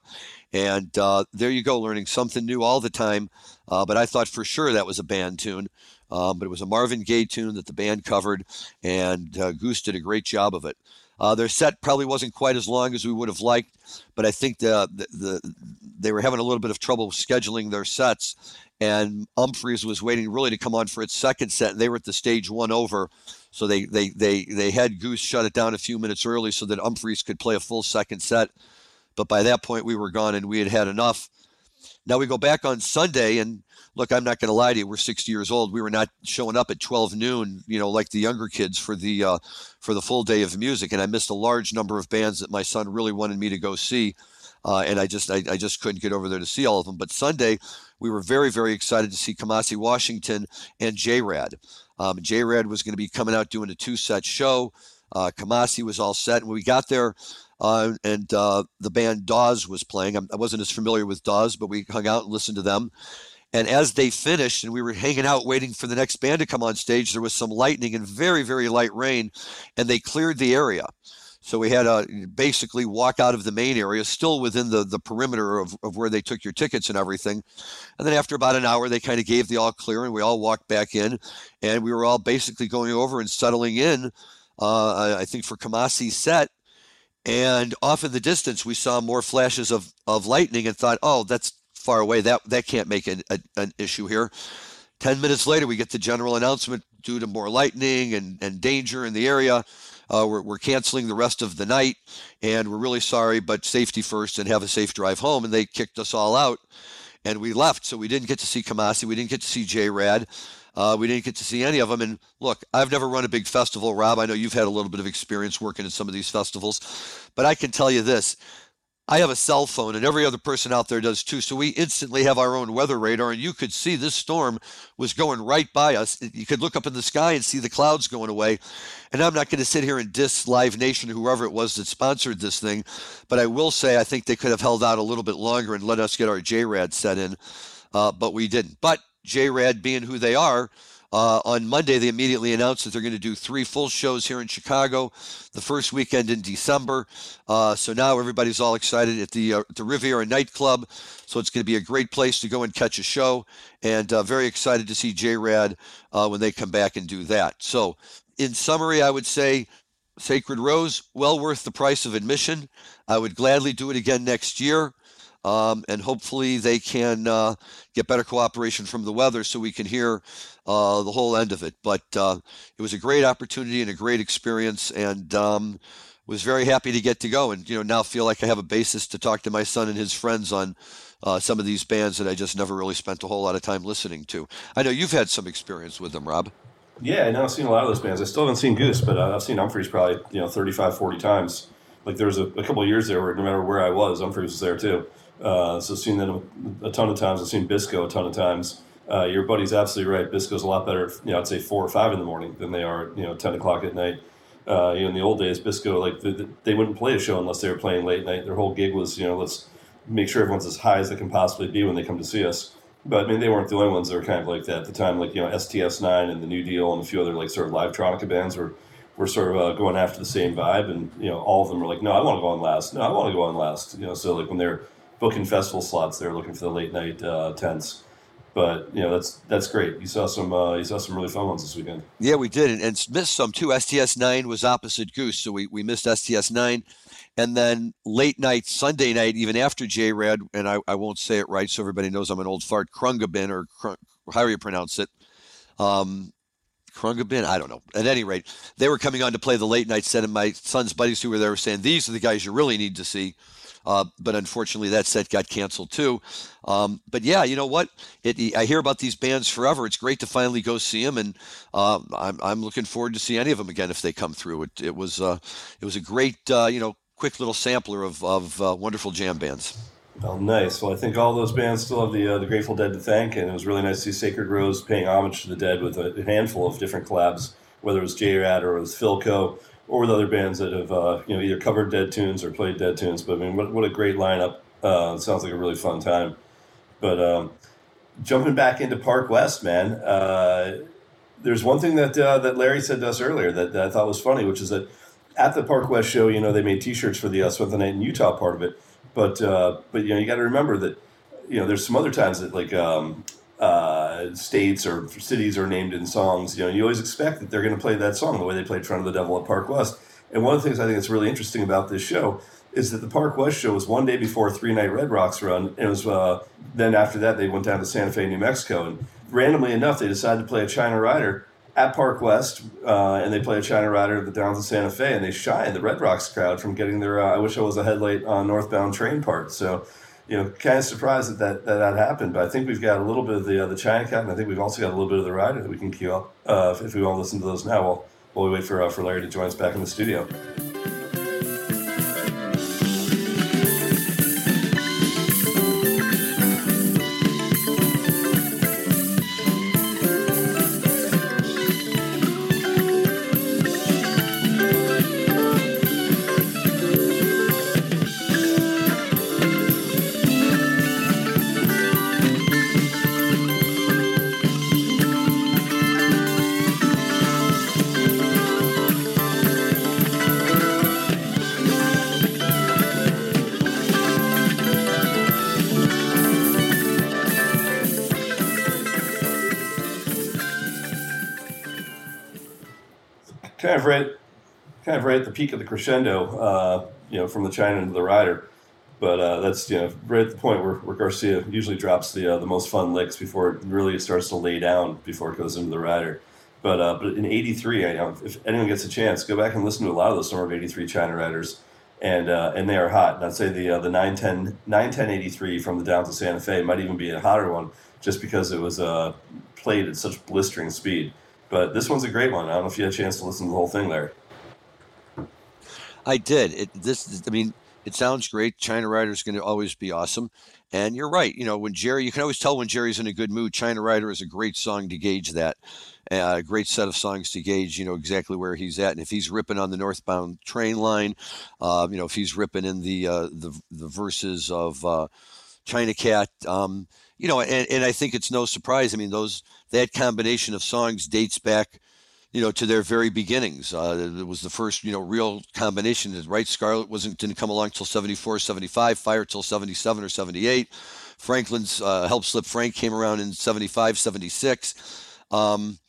Speaker 1: And uh, there you go, learning something new all the time. Uh, but I thought for sure that was a band tune. Um, but it was a Marvin Gaye tune that the band covered, and uh, Goose did a great job of it. Uh, their set probably wasn't quite as long as we would have liked, but I think the, the, the, they were having a little bit of trouble scheduling their sets, and Umphrey's was waiting really to come on for its second set, and they were at the stage one over, so they they they they had Goose shut it down a few minutes early so that Umphrey's could play a full second set, but by that point we were gone and we had had enough. Now we go back on Sunday, and look, I'm not going to lie to you. We're 60 years old. We were not showing up at 12 noon, you know, like the younger kids for the uh, for the full day of music, and I missed a large number of bands that my son really wanted me to go see. Uh, and I just I, I, just couldn't get over there to see all of them. But Sunday, we were very, very excited to see Kamasi Washington and J-Rad. Um, J-Rad was going to be coming out doing a two-set show. Uh, Kamasi was all set. And when we got there, uh, and uh, the band Dawes was playing. I wasn't as familiar with Dawes, but we hung out and listened to them. And as they finished and we were hanging out waiting for the next band to come on stage, there was some lightning and very, very light rain, and they cleared the area. So we had to basically walk out of the main area, still within the, the perimeter of, of where they took your tickets and everything. And then after about an hour, they kind of gave the all clear and we all walked back in. And we were all basically going over and settling in, uh, I think, for Kamasi's set. And off in the distance, we saw more flashes of, of lightning and thought, oh, that's far away. That, that can't make an, a, an issue here. 10 minutes later, we get the general announcement due to more lightning and, and danger in the area uh, we're, we're canceling the rest of the night, and we're really sorry, but safety first and have a safe drive home. And they kicked us all out, and we left. So we didn't get to see Kamasi, we didn't get to see J Rad. Uh, we didn't get to see any of them. And look, I've never run a big festival, Rob. I know you've had a little bit of experience working at some of these festivals, but I can tell you this I have a cell phone, and every other person out there does too. So we instantly have our own weather radar, and you could see this storm was going right by us. You could look up in the sky and see the clouds going away. And I'm not going to sit here and diss Live Nation, whoever it was that sponsored this thing, but I will say I think they could have held out a little bit longer and let us get our JRAD set in, uh, but we didn't. But JRAD being who they are, uh, on Monday, they immediately announced that they're going to do three full shows here in Chicago, the first weekend in December. Uh, so now everybody's all excited at the uh, the Riviera nightclub. So it's going to be a great place to go and catch a show, and uh, very excited to see J Rad uh, when they come back and do that. So, in summary, I would say Sacred Rose, well worth the price of admission. I would gladly do it again next year. Um, and hopefully they can uh, get better cooperation from the weather so we can hear uh, the whole end of it. But uh, it was a great opportunity and a great experience, and um, was very happy to get to go. And you know now feel like I have a basis to talk to my son and his friends on. Uh, some of these bands that I just never really spent a whole lot of time listening to. I know you've had some experience with them, Rob.
Speaker 2: Yeah, I know I've seen a lot of those bands. I still haven't seen Goose, but I've seen Umphrey's probably you know 35, 40 times. Like there was a, a couple of years there where no matter where I was, Umphrey's was there too. Uh, so seen them a ton of times. I've seen Bisco a ton of times. Uh, your buddy's absolutely right. Bisco's a lot better. You know, I'd say four or five in the morning than they are. You know, ten o'clock at night. Uh, you know, in the old days, Bisco like the, the, they wouldn't play a show unless they were playing late night. Their whole gig was, you know, let's make sure everyone's as high as they can possibly be when they come to see us. But I mean, they weren't the only ones that were kind of like that at the time. Like you know, STS Nine and the New Deal and a few other like sort of live tronica bands were were sort of uh, going after the same vibe. And you know, all of them were like, no, I want to go on last. No, I want to go on last. You know, so like when they're booking festival slots. They're looking for the late night uh, tents. But you know that's that's great. You saw some uh, you saw some really fun ones this weekend.
Speaker 1: Yeah, we did, and, and missed some too. STS nine was opposite Goose, so we, we missed STS nine, and then late night Sunday night, even after J Rad, and I, I won't say it right, so everybody knows I'm an old fart. Krungabin or Krung, how do you pronounce it? Um, Krungabin, I don't know. At any rate, they were coming on to play the late night set, and my son's buddies who were there were saying these are the guys you really need to see. Uh, but unfortunately, that set got canceled too. Um, but yeah, you know what? It, I hear about these bands forever. It's great to finally go see them, and uh, I'm, I'm looking forward to see any of them again if they come through. It, it was uh, it was a great uh, you know quick little sampler of, of uh, wonderful jam bands.
Speaker 2: Oh, nice. Well, I think all those bands still have the uh, the Grateful Dead to thank, and it was really nice to see Sacred Rose paying homage to the Dead with a handful of different collabs, whether it was J Rad or it was Philco or with other bands that have uh, you know either covered Dead tunes or played Dead tunes. But I mean, what, what a great lineup! Uh, sounds like a really fun time. But um, jumping back into Park West, man, uh, there's one thing that uh, that Larry said to us earlier that, that, I thought was funny, which is that at the Park West show, you know, they made T-shirts for the Us with the Night in Utah part of it. But uh, but you know, you got to remember that you know there's some other times that like um, uh, states or cities are named in songs, you know, you always expect that they're going to play that song the way they played "Friend of the Devil" at Park West. And one of the things I think that's really interesting about this show is that the Park West show was one day before three night Red Rocks run, and it was uh, then after that they went down to Santa Fe, New Mexico, and randomly enough they decided to play a China Rider at Park West, uh, and they play a China Rider at the Downs of Santa Fe, and they shy the Red Rocks crowd from getting their uh, "I wish I was a headlight on northbound train" part. So you know, kind of surprised that that, that that happened. But I think we've got a little bit of the uh, the China Cat, and I think we've also got a little bit of the rider that we can queue up uh, if, we want to listen to those now. While while we wait for uh, for Larry to join us back in the studio. Right at the peak of the crescendo, uh, you know, from the China into the Rider. But uh, that's you know right at the point where, where Garcia usually drops the uh, the most fun licks before it really starts to lay down before it goes into the Rider. But uh, but in '83, you know, if anyone gets a chance, go back and listen to a lot of those summer of '83 China Riders, and uh, and they are hot. And I'd say the uh, the 910 910 from the down to Santa Fe might even be a hotter one, just because it was uh, played at such blistering speed. But this one's a great one. I don't know if you had a chance to listen to the whole thing, Larry.
Speaker 1: I did. It this I mean, it sounds great. China Rider is going to always be awesome. And you're right. You know, when Jerry, you can always tell when Jerry's in a good mood. China Rider is a great song to gauge that. Uh, a great set of songs to gauge, you know, exactly where he's at. And if he's ripping on the northbound train line, uh, you know, if he's ripping in the uh, the, the verses of uh, China Cat, um, you know, and, and I think it's no surprise. I mean, those that combination of songs dates back you know, to their very beginnings. Uh, it was the first, you know, real combination. Right, Scarlet wasn't didn't come along till 74, 75, Fire till 77 or 78. Franklin's uh, Help Slip Frank came around in 75, 76. Um,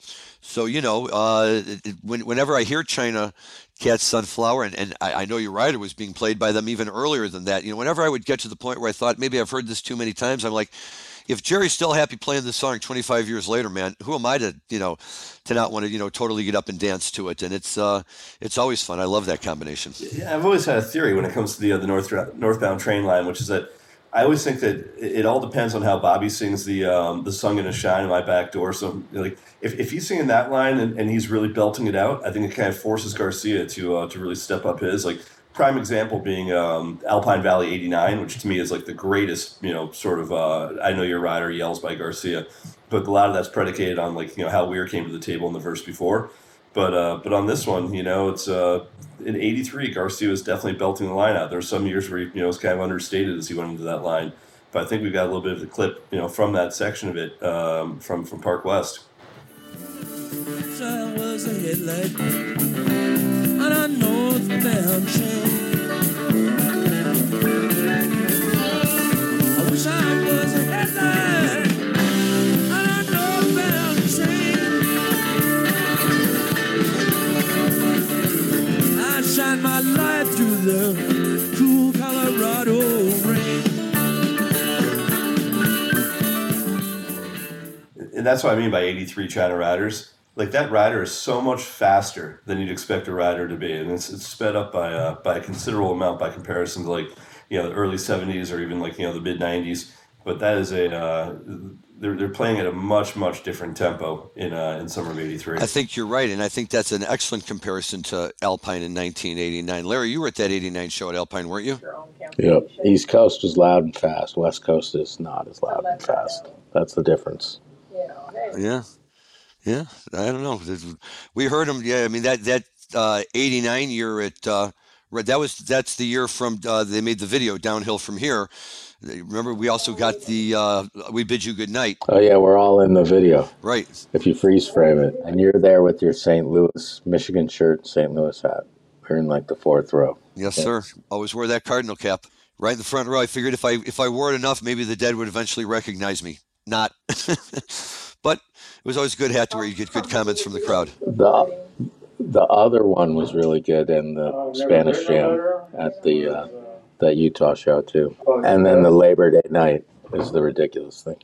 Speaker 1: so, you know, uh, it, when, whenever I hear China Cat Sunflower, and, and I, I, know you rider was being played by them even earlier than that, you know, whenever I would get to the point where I thought maybe I've heard this too many times, I'm like, if Jerry's still happy playing this song 25 years later, man, who am I to, you know, to not want to, you know, totally get up and dance to it? And it's, uh, it's always fun. I love that combination.
Speaker 2: Yeah, I've always had a theory when it comes to the uh, the north northbound train line, which is that I always think that it all depends on how Bobby sings the um, the "Sung in a Shine" in my back door. So, like, if, if he's singing that line and, and he's really belting it out, I think it kind of forces Garcia to uh, to really step up his. Like, prime example being um, Alpine Valley 89, which to me is like the greatest, you know, sort of, uh, I know you rider yells by Garcia, but a lot of that's predicated on like, you know, how Weir came to the table in the verse before. But, uh, but on this one, you know, it's, uh, in 83, Garcia was definitely belting the line out. There were some years where he, you know, was kind of understated as he went into that line. But I think we've got a little bit of the clip, you know, from that section of it, um, from, from Park West. So that's what I mean by 83 China Riders. Like that rider is so much faster than you'd expect a rider to be, and it's, it's sped up by uh, by a considerable amount by comparison to like you know the early 70s or even like you know the mid 90s. But that is a uh, they're, they're playing at a much much different tempo in uh, in summer of '83.
Speaker 1: I think you're right, and I think that's an excellent comparison to Alpine in 1989. Larry, you were at that '89 show at Alpine, weren't you?
Speaker 3: Yep. East Coast is loud and fast. West Coast is not as loud and fast. That's the difference.
Speaker 1: Yeah, yeah. I don't know. We heard them. Yeah, I mean that that uh, '89 year at uh, that was that's the year from uh, they made the video downhill from here Remember, we also got the uh, "We Bid You Good Night."
Speaker 3: Oh yeah, we're all in the video.
Speaker 1: Right.
Speaker 3: If you freeze frame it, and you're there with your St. Louis, Michigan shirt, St. Louis hat, we're in like the fourth row.
Speaker 1: Yes, yeah. sir. Always wear that cardinal cap right in the front row. I figured if I if I wore it enough, maybe the dead would eventually recognize me. Not, [LAUGHS] was always a good hat to where You get good comments from the crowd.
Speaker 3: The the other one was really good, and the Spanish Jam at the. Uh, that Utah show too. And then the Labor Day night is the ridiculous thing.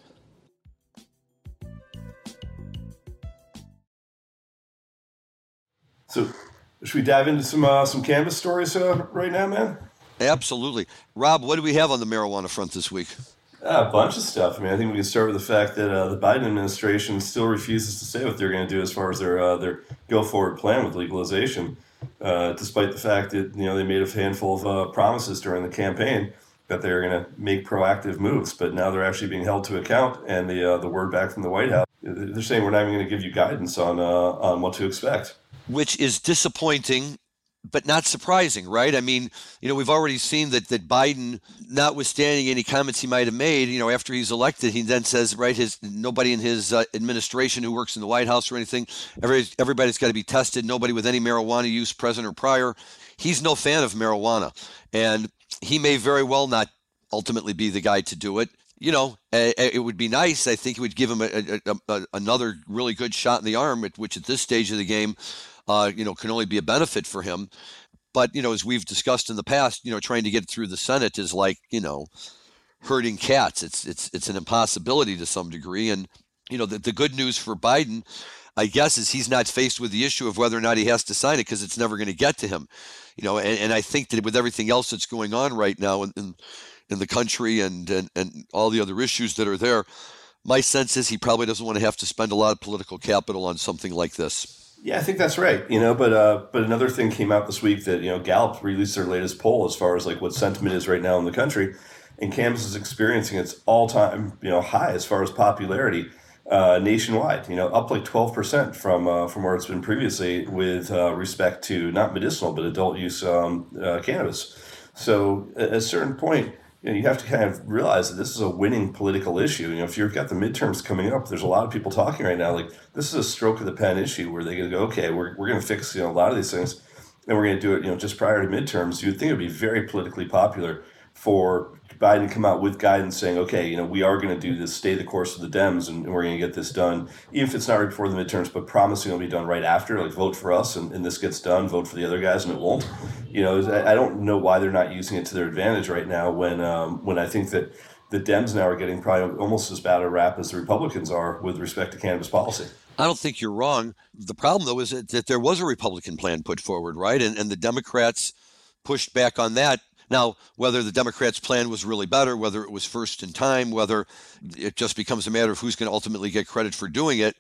Speaker 2: So, should we dive into some uh, some cannabis stories uh, right now, man?
Speaker 1: Absolutely, Rob. What do we have on the marijuana front this week?
Speaker 2: Uh, a bunch of stuff. I mean, I think we can start with the fact that uh, the Biden administration still refuses to say what they're going to do as far as their uh, their go forward plan with legalization uh, despite the fact that you know they made a handful of uh, promises during the campaign that they were going to make proactive moves, but now they're actually being held to account. And the uh, the word back from the White House, they're saying we're not even going to give you guidance on on what to expect,
Speaker 1: which is disappointing but not surprising, right? I mean, you know, we've already seen that that Biden, notwithstanding any comments he might have made, you know, after he's elected, he then says, right, his nobody in his uh, administration who works in the White House or anything, every, everybody's got to be tested. Nobody with any marijuana use, present or prior. He's no fan of marijuana, and he may very well not ultimately be the guy to do it. You know, it would be nice. I think it would give him a, a, a, another really good shot in the arm, which at this stage of the game uh, you know, can only be a benefit for him. But you know, as we've discussed in the past, you know, trying to get through the Senate is like you know, herding cats. It's it's it's an impossibility to some degree. And you know, the, the good news for Biden, I guess, is he's not faced with the issue of whether or not he has to sign it because it's never going to get to him. You know, and, and I think that with everything else that's going on right now in, in, in the country and, and and all the other issues that are there, my sense is he probably doesn't want to have to spend a lot of political capital on something like this.
Speaker 2: Yeah, I think that's right. You know, but uh, but another thing came out this week that you know Gallup released their latest poll as far as like what sentiment is right now in the country, and Cannabis is experiencing its all time you know high as far as popularity uh, nationwide. You know, up like twelve percent from uh, from where it's been previously with uh, respect to not medicinal but adult use um, uh, cannabis. So at a certain point, you, know, you have to kind of realize that this is a winning political issue. You know, if you've got the midterms coming up, there's a lot of people talking right now like this is a stroke of the pen issue where to go, okay, we're, we're going to fix you know a lot of these things, and we're going to do it you know just prior to midterms. You'd think it would be very politically popular for Biden come out with guidance saying, okay, you know, we are going to do this, stay the course of the Dems, and we're going to get this done, even if it's not right before the midterms, but promising it'll be done right after, like vote for us and, and this gets done, vote for the other guys, and it won't. You know, I don't know why they're not using it to their advantage right now when um, when I think that the Dems now are getting probably almost as bad a rap as the Republicans are with respect to cannabis policy.
Speaker 1: I don't think you're wrong. The problem, though, is that, that there was a Republican plan put forward, right? And, and the Democrats pushed back on that now, whether the Democrats' plan was really better, whether it was first in time, whether it just becomes a matter of who's going to ultimately get credit for doing it,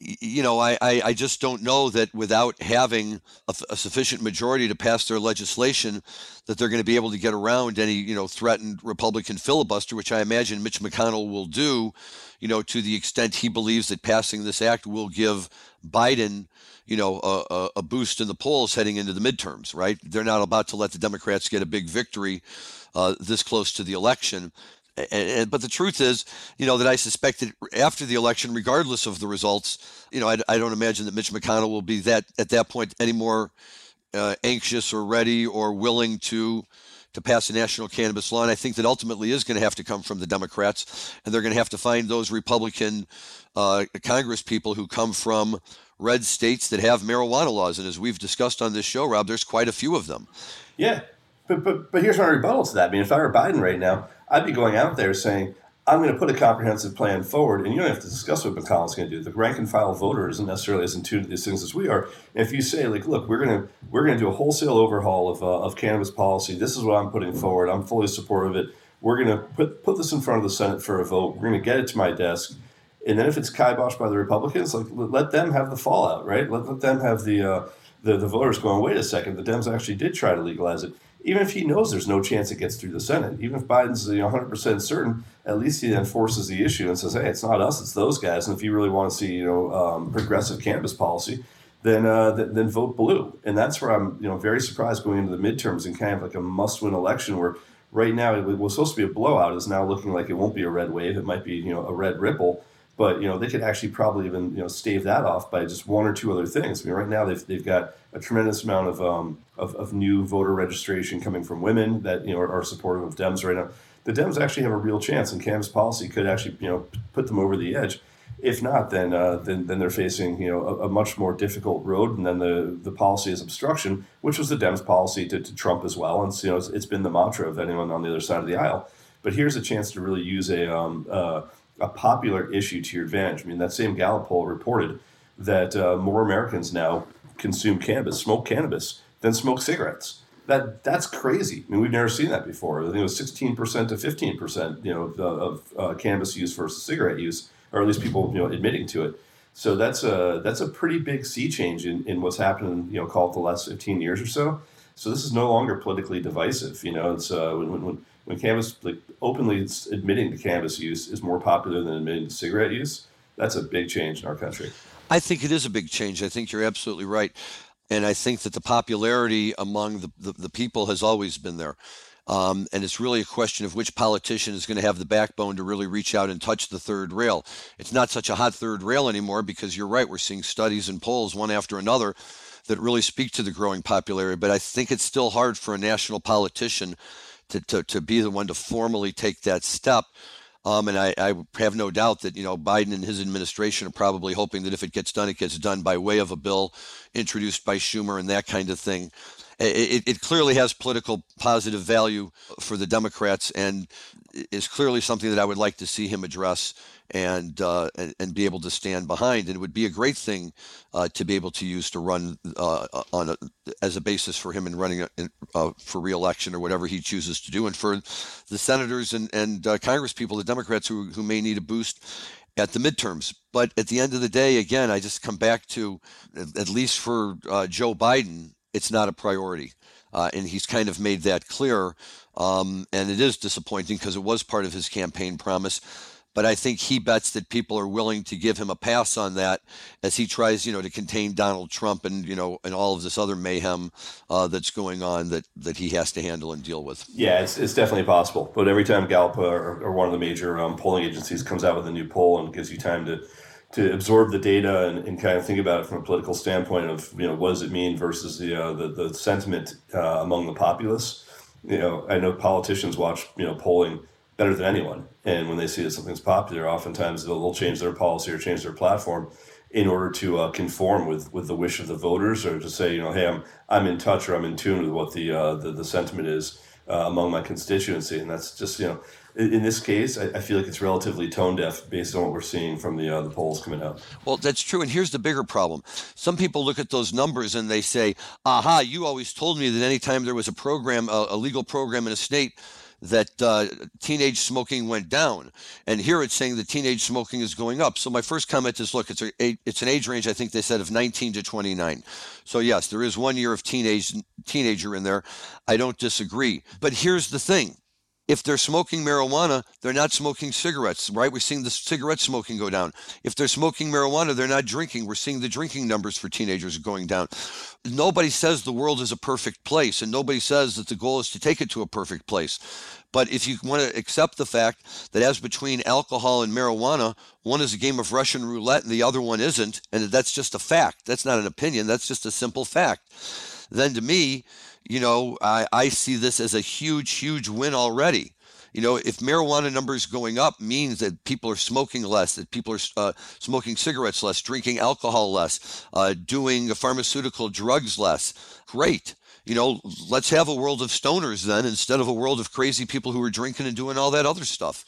Speaker 1: you know, I, I, just don't know that without having a, a, sufficient majority to pass their legislation, that they're going to be able to get around any, you know, threatened Republican filibuster, which I imagine Mitch McConnell will do, you know, to the extent he believes that passing this act will give Biden you know, a, a, boost in the polls heading into the midterms, right? They're not about to let the Democrats get a big victory uh, this close to the election. And, and, but the truth is, you know, that I suspect that after the election, regardless of the results, you know, I, I don't imagine that Mitch McConnell will be that at that point any more uh, anxious or ready or willing to to pass a national cannabis law. And I think that ultimately is going to have to come from the Democrats, and they're going to have to find those Republican uh, Congress people who come from red states that have marijuana laws. And as we've discussed on this show, Rob, there's quite a few of them.
Speaker 2: Yeah. But, but, but here's my rebuttal to that. I mean, if I were Biden right now, I'd be going out there saying, I'm going to put a comprehensive plan forward, and you don't have to discuss what McConnell's going to do. The rank and file voter isn't necessarily as in tune to these things as we are. If you say, like, look, we're going to we're going to do a wholesale overhaul of, uh, of cannabis policy. This is what I'm putting forward. I'm fully supportive of it. We're going to put put this in front of the Senate for a vote. We're going to get it to my desk and then if it's kiboshed by the Republicans, like let them have the fallout, right? Let, let them have the, uh, the the voters going. Wait a second, the Dems actually did try to legalize it. Even if he knows there's no chance it gets through the Senate, even if Biden's you know 100% certain, at least he then forces the issue and says, "Hey, it's not us, it's those guys." And if you really want to see you know um, progressive cannabis policy, then uh, th- then vote blue. And that's where I'm you know very surprised going into the midterms and kind of like a must-win election where right now it was supposed to be a blowout is now looking like it won't be a red wave. It might be you know a red ripple but you know they could actually probably even you know stave that off by just one or two other things. I mean, right now they've, they've got a tremendous amount of, um, of, of new voter registration coming from women that you know are, are supportive of Dems right now. The Dems actually have a real chance, and cannabis policy could actually you know put them over the edge. If not, then uh, then then they're facing you know a, a, much more difficult road, and then the the policy is obstruction, which was the Dems policy to, to Trump as well, and so, you know it's, it's been the mantra of anyone on the other side of the aisle. But here's a chance to really use a um, uh, a popular issue to your advantage. I mean, that same Gallup poll reported that uh, more Americans now consume cannabis, smoke cannabis, than smoke cigarettes. That that's crazy. I mean, we've never seen that before. I think it was sixteen percent to fifteen percent, you know, of, of uh, cannabis use versus cigarette use, or at least people, you know, admitting to it. So that's a that's a pretty big sea change in, in what's happened. You know, call it the last fifteen years or so. So this is no longer politically divisive. You know, it's uh, when, when when cannabis like openly admitting to cannabis use is more popular than admitting to cigarette use, that's a big change in our country.
Speaker 1: I think it is a big change. I think you're absolutely right. And I think that the popularity among the, the, the people has always been there. Um, and it's really a question of which politician is going to have the backbone to really reach out and touch the third rail. It's not such a hot third rail anymore because you're right. We're seeing studies and polls one after another that really speak to the growing popularity. But I think it's still hard for a national politician to, to, to be the one to formally take that step. Um, and I, I, have no doubt that you know Biden and his administration are probably hoping that if it gets done, it gets done by way of a bill introduced by Schumer and that kind of thing. It, it clearly has political positive value for the Democrats and is clearly something that I would like to see him address and, uh, and, and be able to stand behind. And it would be a great thing uh, to be able to use to run uh, on a, as a basis for him in running a, uh, for reelection or whatever he chooses to do. And for the senators and and uh, Congress people, the Democrats who who may need a boost at the midterms. But at the end of the day, again, I just come back to at least for uh, Joe Biden, it's not a priority. Uh, and he's kind of made that clear. Um, and it is disappointing because it was part of his campaign promise but I think he bets that people are willing to give him a pass on that as he tries, you know, to contain Donald Trump and you know and all of this other mayhem uh, that's going on that that he has to handle and deal with.
Speaker 2: Yeah, it's, it's definitely possible. But every time Gallup or, or one of the major um, polling agencies comes out with a new poll and gives you time to to absorb the data and, and, kind of think about it from a political standpoint of you know what does it mean versus the uh, the, the sentiment uh, among the populace. You know, I know politicians watch you know polling better than anyone. And when they see that something's popular, oftentimes they'll, they'll change their policy or change their platform in order to uh, conform with, with the wish of the voters or to say, you know, hey, I'm, I'm in touch or I'm in tune with what the, uh, the, the sentiment is uh, among my constituency. And that's just, you know, in, in this case, I, I, feel like it's relatively tone deaf based on what we're seeing from the, uh, the polls coming out.
Speaker 1: Well, that's true. And here's the bigger problem. Some people look at those numbers and they say, aha, you always told me that anytime there was a program, a, a legal program in a state, that uh, teenage smoking went down, and here it's saying that teenage smoking is going up. So my first comment is, look, it's a it's an age range. I think they said of 19 to 29. So yes, there is one year of teenage teenager in there. I don't disagree, but here's the thing: if they're smoking marijuana, they're not smoking cigarettes, right? We're seeing the cigarette smoking go down. If they're smoking marijuana, they're not drinking. We're seeing the drinking numbers for teenagers going down. Nobody says the world is a perfect place, and nobody says that the goal is to take it to a perfect place. But if you want to accept the fact that as between alcohol and marijuana, one is a game of Russian roulette and the other one isn't, and that's just a fact, that's not an opinion, that's just a simple fact, then to me, you know, I, I see this as a huge, huge win already. You know, if marijuana numbers going up means that people are smoking less, that people are uh, smoking cigarettes less, drinking alcohol less, uh, doing pharmaceutical drugs less, great. You know, let's have a world of stoners then instead of a world of crazy people who are drinking and doing all that other stuff.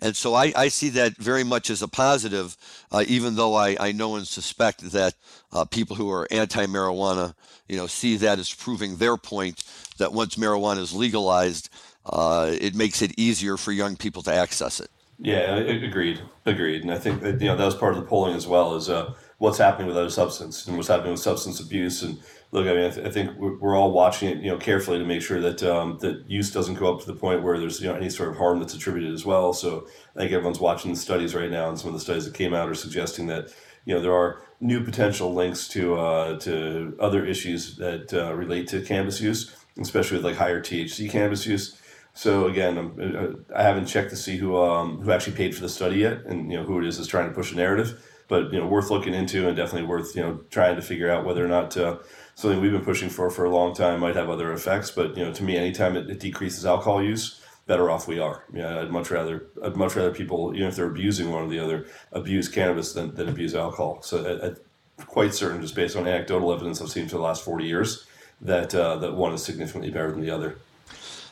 Speaker 1: And so I, I see that very much as a positive, uh, even though I, I know and suspect that uh, people who are anti-marijuana, you know, see that as proving their point that once marijuana is legalized, uh, it makes it easier for young people to access it.
Speaker 2: Yeah, agreed, agreed. And I think that you know that was part of the polling as well as uh, what's happening with other substance and what's happening with substance abuse and look, I mean, I, th- I, think we're all watching it, you know, carefully to make sure that um, that use doesn't go up to the point where there's you know any sort of harm that's attributed as well. So I think everyone's watching the studies right now, and some of the studies that came out are suggesting that you know there are new potential links to uh, to other issues that uh, relate to cannabis use, especially with like higher THC cannabis use. So again, I'm, I haven't checked to see who um, who actually paid for the study yet, and you know who it is that's trying to push a narrative. But you know, worth looking into, and definitely worth you know trying to figure out whether or not uh, something we've been pushing for for a long time might have other effects. But you know, to me, anytime it, it decreases alcohol use, better off we are. Yeah, I'd much rather I'd much rather people, even if they're abusing one or the other, abuse cannabis than, than abuse alcohol. So quite certain, just based on anecdotal evidence I've seen for the last forty years, that uh, that one is significantly better than the other.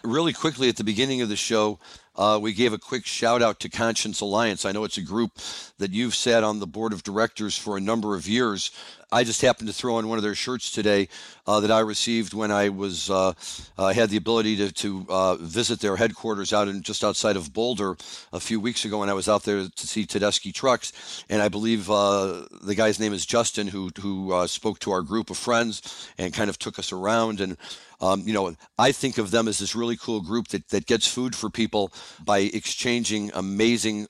Speaker 1: Really quickly at the beginning of the show, uh, we gave a quick shout out to Conscious Alliance. I know it's a group that you've sat on the board of directors for a number of years. I just happened to throw on one of their shirts today uh, that I received when I was uh, uh, had the ability to, to uh, visit their headquarters out in just outside of Boulder a few weeks ago, and I was out there to see Tedeschi Trucks, and I believe uh, the guy's name is Justin, who who spoke to our group of friends and kind of took us around and. Um, you know, I think of them as this really cool group that, that gets food for people by exchanging amazing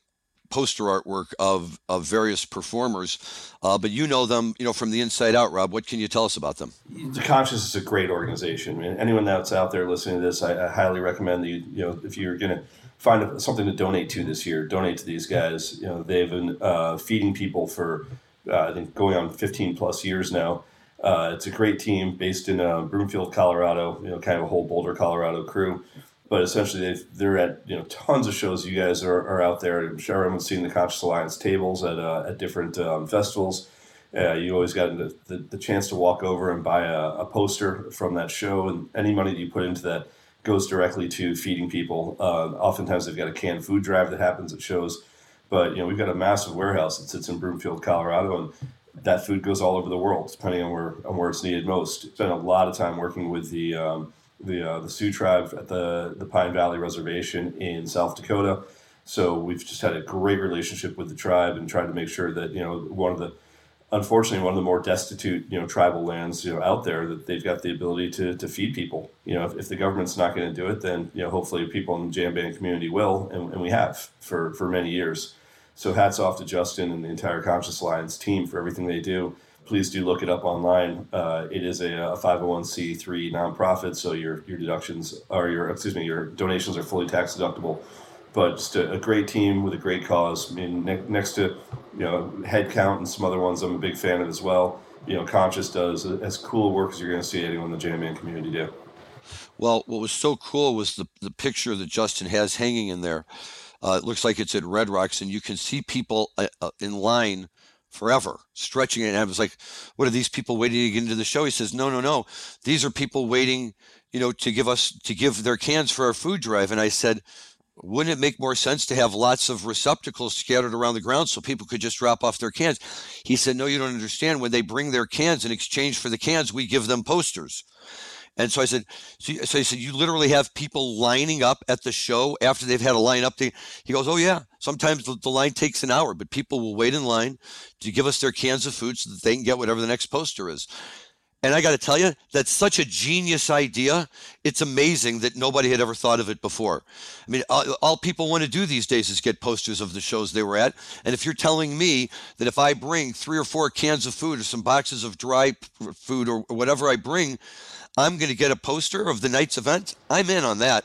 Speaker 1: poster artwork of, of various performers. Uh, but you know them, you know, from the inside out, Rob. What can you tell us about them?
Speaker 2: The Conscious is a great organization. I mean, anyone that's out there listening to this, I, I highly recommend that you, you know, if you're going to find something to donate to this year, donate to these guys. You know, they've been uh, feeding people for, uh, I think, going on 15 plus years now. Uh, it's a great team based in uh, Broomfield, Colorado. You know, kind of a whole Boulder, Colorado crew but essentially they are at you know tons of shows. You guys are, are out there. I'm sure everyone's seen the Conscious Alliance tables at uh, at different um, festivals. Uh, you always got the, the, the, chance to walk over and buy a, a, poster from that show, and any money that you put into that goes directly to feeding people. Uh, oftentimes, they've got a canned food drive that happens at shows, but you know we've got a massive warehouse that sits in Broomfield, Colorado, and that food goes all over the world, depending on where on where it's needed most. Spent a lot of time working with the um, the uh, the Sioux tribe at the the Pine Valley Reservation in South Dakota. So we've just had a great relationship with the tribe and tried to make sure that you know one of the unfortunately one of the more destitute you know tribal lands you know out there that they've got the ability to, to feed people you know if, if the government's not going to do it then you know hopefully people in the jam band community will and, and we have for for many years so hats off to justin and the entire conscious alliance team for everything they do please do look it up online uh, it is a, a 501c3 nonprofit so your your deductions or your excuse me your donations are fully tax deductible but just a, a, great team with a great cause. I mean, ne- next to you know Headcount and some other ones, I'm a big fan of as well. You know, Conscious does as cool work as you're going to see anyone in the Jam community do.
Speaker 1: Well, what was so cool was the the picture that Justin has hanging in there. Uh, it looks like it's at Red Rocks, and you can see people uh, uh, in line forever, stretching it. And I was like, "What are these people waiting to get into the show?" He says, "No, no, no. These are people waiting, you know, to give us to give their cans for our food drive." And I said, wouldn't it make more sense to have lots of receptacles scattered around the ground so people could just drop off their cans? He said, No, you don't understand. When they bring their cans in exchange for the cans, we give them posters. And so I said, so, so he said, you literally have people lining up at the show after they've had a line up. He goes, oh yeah, sometimes the, the line takes an hour, but people will wait in line to give us their cans of food so that they can get whatever the next poster is. And I got to tell you, that's such a genius idea. It's amazing that nobody had ever thought of it before. I mean, all, all, people want to do these days is get posters of the shows they were at. And if you're telling me that if I bring three or four cans of food or some boxes of dry food or whatever I bring, I'm going to get a poster of the night's event, I'm in on that.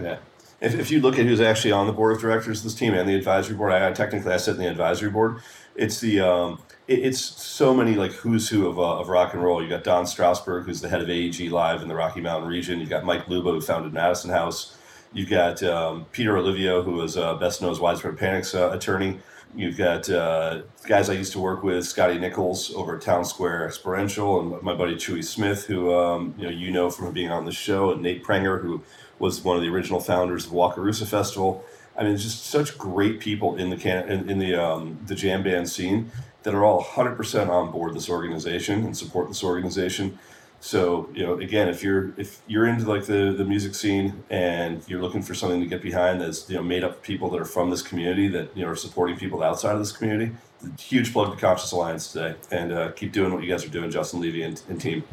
Speaker 2: Yeah. If, if you look at who's actually on the board of directors of this team and the advisory board, I, technically I sit in the advisory board. It's the um, it, it's so many like who's who of, uh, of rock and roll. You got Don Strasburg, who's the head of AEG Live in the Rocky Mountain region. You got Mike Luba, who founded Madison House. You've got um, Peter Olivio, who is uh, best known as Widespread Panic's uh, attorney. You've got uh, guys I used to work with, Scotty Nichols over at Town Square Experiential, and my buddy Chewy Smith, who um, you know you know from being on the show, and Nate Prenger, who was one of the original founders of Wakarusa Festival. I mean, just such great people in the can in, in the um, the jam band scene that are all 100% on board this organization and support this organization. So you know, again, if you're if you're into like the the music scene and you're looking for something to get behind that's you know made up of people that are from this community that you know are supporting people outside of this community, huge plug to Conscious Alliance today, and uh, keep doing what you guys are doing, Justin Levy and, and team.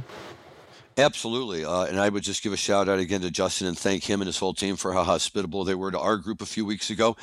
Speaker 1: Absolutely. Uh, and I would just give a shout out again to Justin and thank him and his whole team for how hospitable they were to our group a few weeks ago.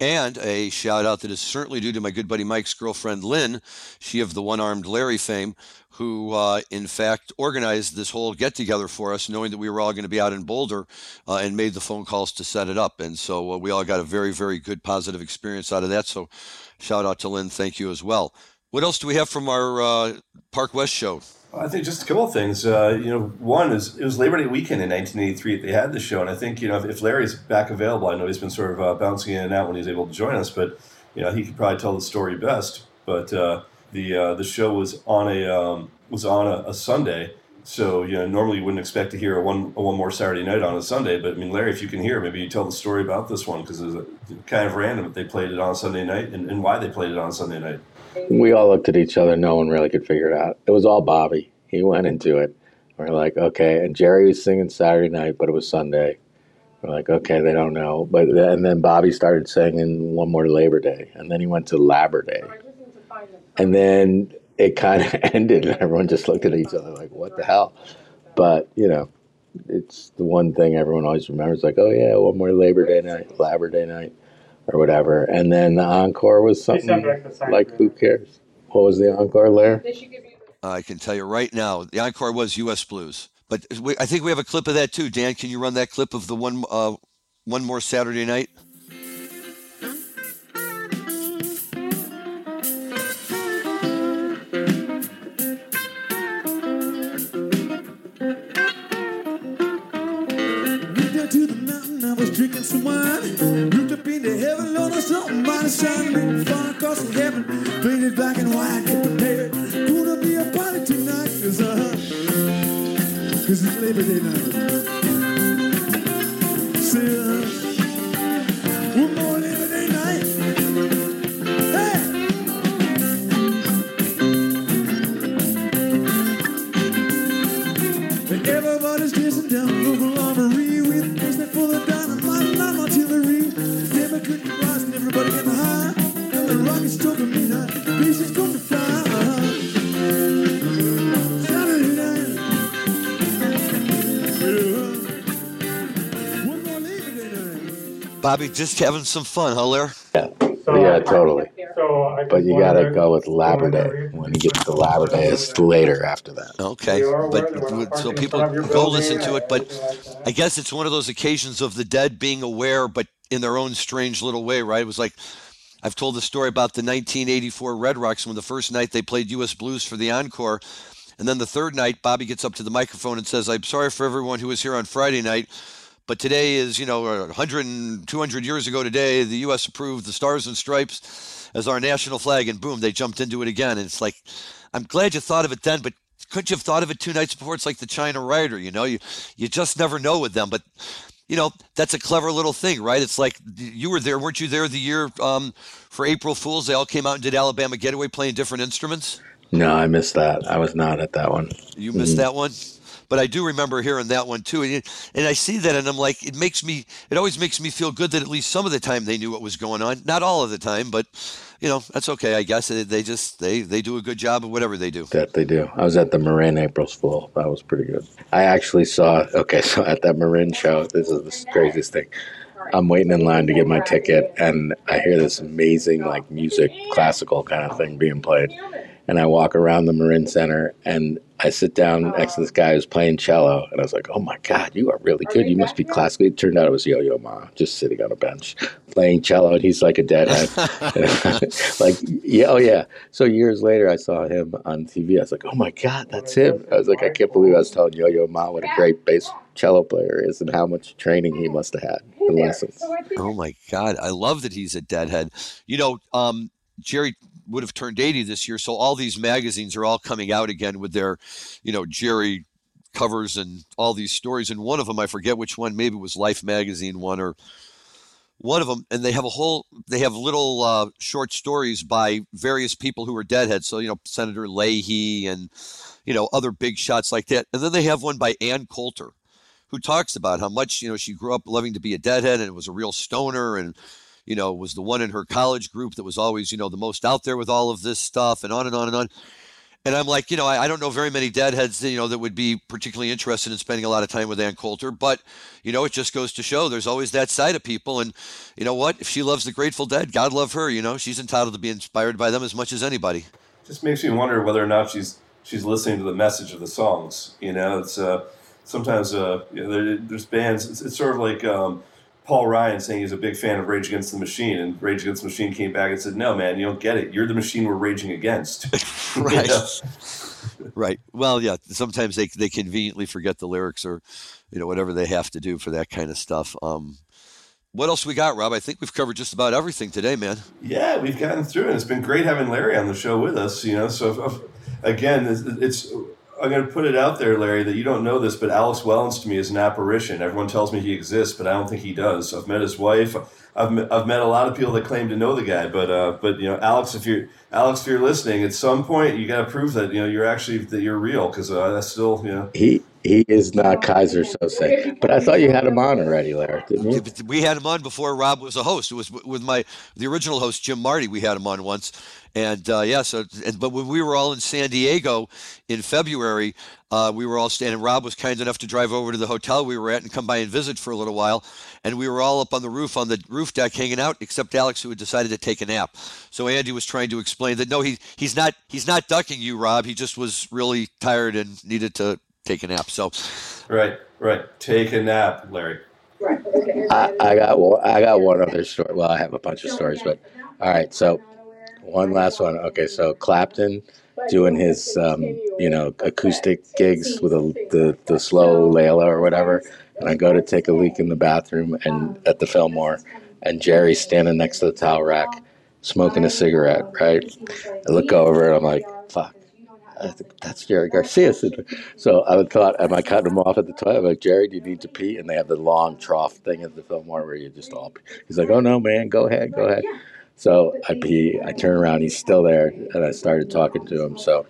Speaker 1: And a shout out that is certainly due to my good buddy Mike's girlfriend, Lynn, she of the one armed Larry fame, who uh, in fact organized this whole get together for us, knowing that we were all going to be out in Boulder uh, and made the phone calls to set it up. And so uh, we all got a very, very good positive experience out of that. So shout out to Lynn. Thank you as well. What else do we have from our uh, Park West show?
Speaker 2: I think just a couple of things. Uh, you know, one is it was Labor Day weekend in 1983 that they had the show, and I think you know if, if Larry's back available, I know he's been sort of uh, bouncing in and out when he's able to join us, but you know he could probably tell the story best. But uh, the uh, the show was on a um, was on a, a, Sunday, so you know normally you wouldn't expect to hear a one a one more Saturday night on a Sunday. But I mean, Larry, if you can hear, maybe you tell the story about this one because it's kind of random that they played it on Sunday night and, and why they played it on Sunday night
Speaker 3: we all looked at each other. No one really could figure it out. It was all Bobby. He went into it. We're like, okay. And Jerry was singing Saturday night, but it was Sunday. We're like, okay, they don't know. But and then Bobby started singing one more Labor Day, and then he went to Labor Day, and then it kind of [LAUGHS] ended, and everyone just looked at each other like, what the hell? But you know, it's the one thing everyone always remembers, like, oh yeah, one more Labor Day night, Labor Day night or whatever. And then the encore was something like, like who cares? What was the encore, Lair?
Speaker 1: I can tell you right now, the encore was U.S. Blues. But we, I think we have a clip of that too. Dan, can you run that clip of the one uh, one more Saturday night?
Speaker 4: Drinking some wine. Looked up into heaven, Lord, there's something mighty shining. Far across the heaven, painted black and white. Get prepared. Gonna be a party tonight, cause, uh, cause it's Labor Day night. Say, uh, one more
Speaker 1: Bobby, just having some fun, huh, Lair?
Speaker 5: So
Speaker 3: Yeah, totally.
Speaker 5: So
Speaker 3: But you gotta go with
Speaker 5: go
Speaker 3: Labor Day. When you get to Labor Day, it's later after that.
Speaker 1: Okay,
Speaker 5: You are aware
Speaker 1: but
Speaker 5: that we're not
Speaker 1: so people
Speaker 5: front of your
Speaker 1: go listen to it. But
Speaker 5: anything like that.
Speaker 1: I guess it's one of those occasions of the dead being aware, but in their own strange little way, right? It was like I've told the story about the 1984 Red Rocks when the first night they played U.S. Blues for the encore. And then the third night, Bobby gets up to the microphone and says, I'm sorry for everyone who was here on Friday night, but today is, you know, 100 and 200 years ago today, the U.S. approved the Stars and Stripes as our national flag, and boom, they jumped into it again. And it's like, I'm glad you thought of it then, but couldn't you have thought of it two nights before? It's like the China Rider, you know, you, you just never know with them. But you know, that's a clever little thing, right? It's like you were there, weren't you there the year um, for April Fools? They all came out and did Alabama Getaway playing different instruments.
Speaker 3: No, I missed that. I was not at that one.
Speaker 1: You missed that one, but I do remember hearing that one too. And, and I see that, and I'm like, it makes me, it always makes me feel good that at least some of the time they knew what was going on. Not all of the time, but you know, that's okay, I guess. They, just they they do a good job of whatever they do.
Speaker 3: That they do. I was at the Marin April's Fool. That was pretty good. I actually saw. Okay, [LAUGHS] so at that Marin show, this is the craziest thing. I'm waiting in line to get my ticket, and I hear this amazing like music, classical kind of thing being played. And I walk around the Marin Center, and I sit down next to this guy who's playing cello, and I was like, "Oh my God, you are really good. You must be classically." It turned out it was Yo-Yo Ma, just sitting on a bench playing cello, and he's like a deadhead. [LAUGHS] [LAUGHS] like, yeah, oh yeah. So years later, I saw him on TV. I was like, "Oh my God, that's him!" I was like, "I can't believe I was telling Yo-Yo Ma what a great bass cello player is, and how much training he must have had and lessons."
Speaker 1: Oh my God, I love that he's a deadhead. You know, um, Jerry would have turned 80 this year, so all these magazines are all coming out again with their, you know, Jerry covers and all these stories. And one of them, I forget which one, maybe it was Life magazine one or one of them, and they have a whole, they have little uh, short stories by various people who are deadheads. So you know, Senator Leahy and you know other big shots like that. And then they have one by Ann Coulter who talks about how much you know she grew up loving to be a deadhead and was a real stoner and you know was the one in her college group that was always you know the most out there with all of this stuff and on and on and on and i'm like you know i, I don't know very many deadheads you know that would be particularly interested in spending a lot of time with ann coulter but you know it just goes to show there's always that side of people and you know what if she loves the grateful dead god love her you know she's entitled to be inspired by them as much as anybody
Speaker 2: just makes me wonder whether or not she's she's listening to the message of the songs. You know, it's uh, sometimes uh, you know, there, there's bands. It's, it's sort of like um, Paul Ryan saying he's a big fan of Rage Against the Machine, and Rage Against the Machine came back and said, "No, man, you don't get it. You're the machine we're raging against." [LAUGHS] [LAUGHS]
Speaker 1: right right well yeah sometimes they, they conveniently forget the lyrics or you know whatever they have to do for that kind of stuff um what else we got rob i think we've covered just about everything today man
Speaker 2: Yeah, we've gotten through it. It's been great having Larry on the show with us. You know, so if, if- again, it's, it's I'm going to put it out there, Larry, that you don't know this, but Alex Wellens to me is an apparition. Everyone tells me he exists, but I don't think he does. I've met his wife. I've met, I've met a lot of people that claim to know the guy, but uh, but you know, Alex, if you're Alex, if you're listening, at some point you got to prove that you know you're actually that you're real because uh, that's still you know.
Speaker 3: He he is not Keyser Söze, but I thought you had him on already, Larry, didn't you?
Speaker 1: We had him on before rob was a host it was with my the original host jim marty we had him on once and uh, yeah so and, but when we were all in san diego in february uh, we were all standing rob was kind enough to drive over to the hotel we were at and come by and visit for a little while and we were all up on the roof on the roof deck hanging out except alex who had decided to take a nap so andy was trying to explain that no he, he's not he's not ducking you rob he just was really tired and needed to take a nap so
Speaker 2: Right, right. Take a nap, Larry.
Speaker 3: I, I got one, I got one other story. Well, I have a bunch of stories, but all right. So one last one. Okay, so Clapton doing his um, you know acoustic gigs with a, the the slow Layla or whatever, and I go to take a leak in the bathroom and at the Fillmore, and Jerry's standing next to the towel rack, smoking a cigarette. Right, I look over and I'm like, "Fuck." That's Jerry Garcia. So I thought, am I cutting him off at the toilet? I'm like, Jerry, do you need to pee? And they have the long trough thing at the Fillmore where you just all. Pee. He's like, oh no, man, go ahead, go ahead. So I pee. I turn around. He's still there, and I started talking to him. So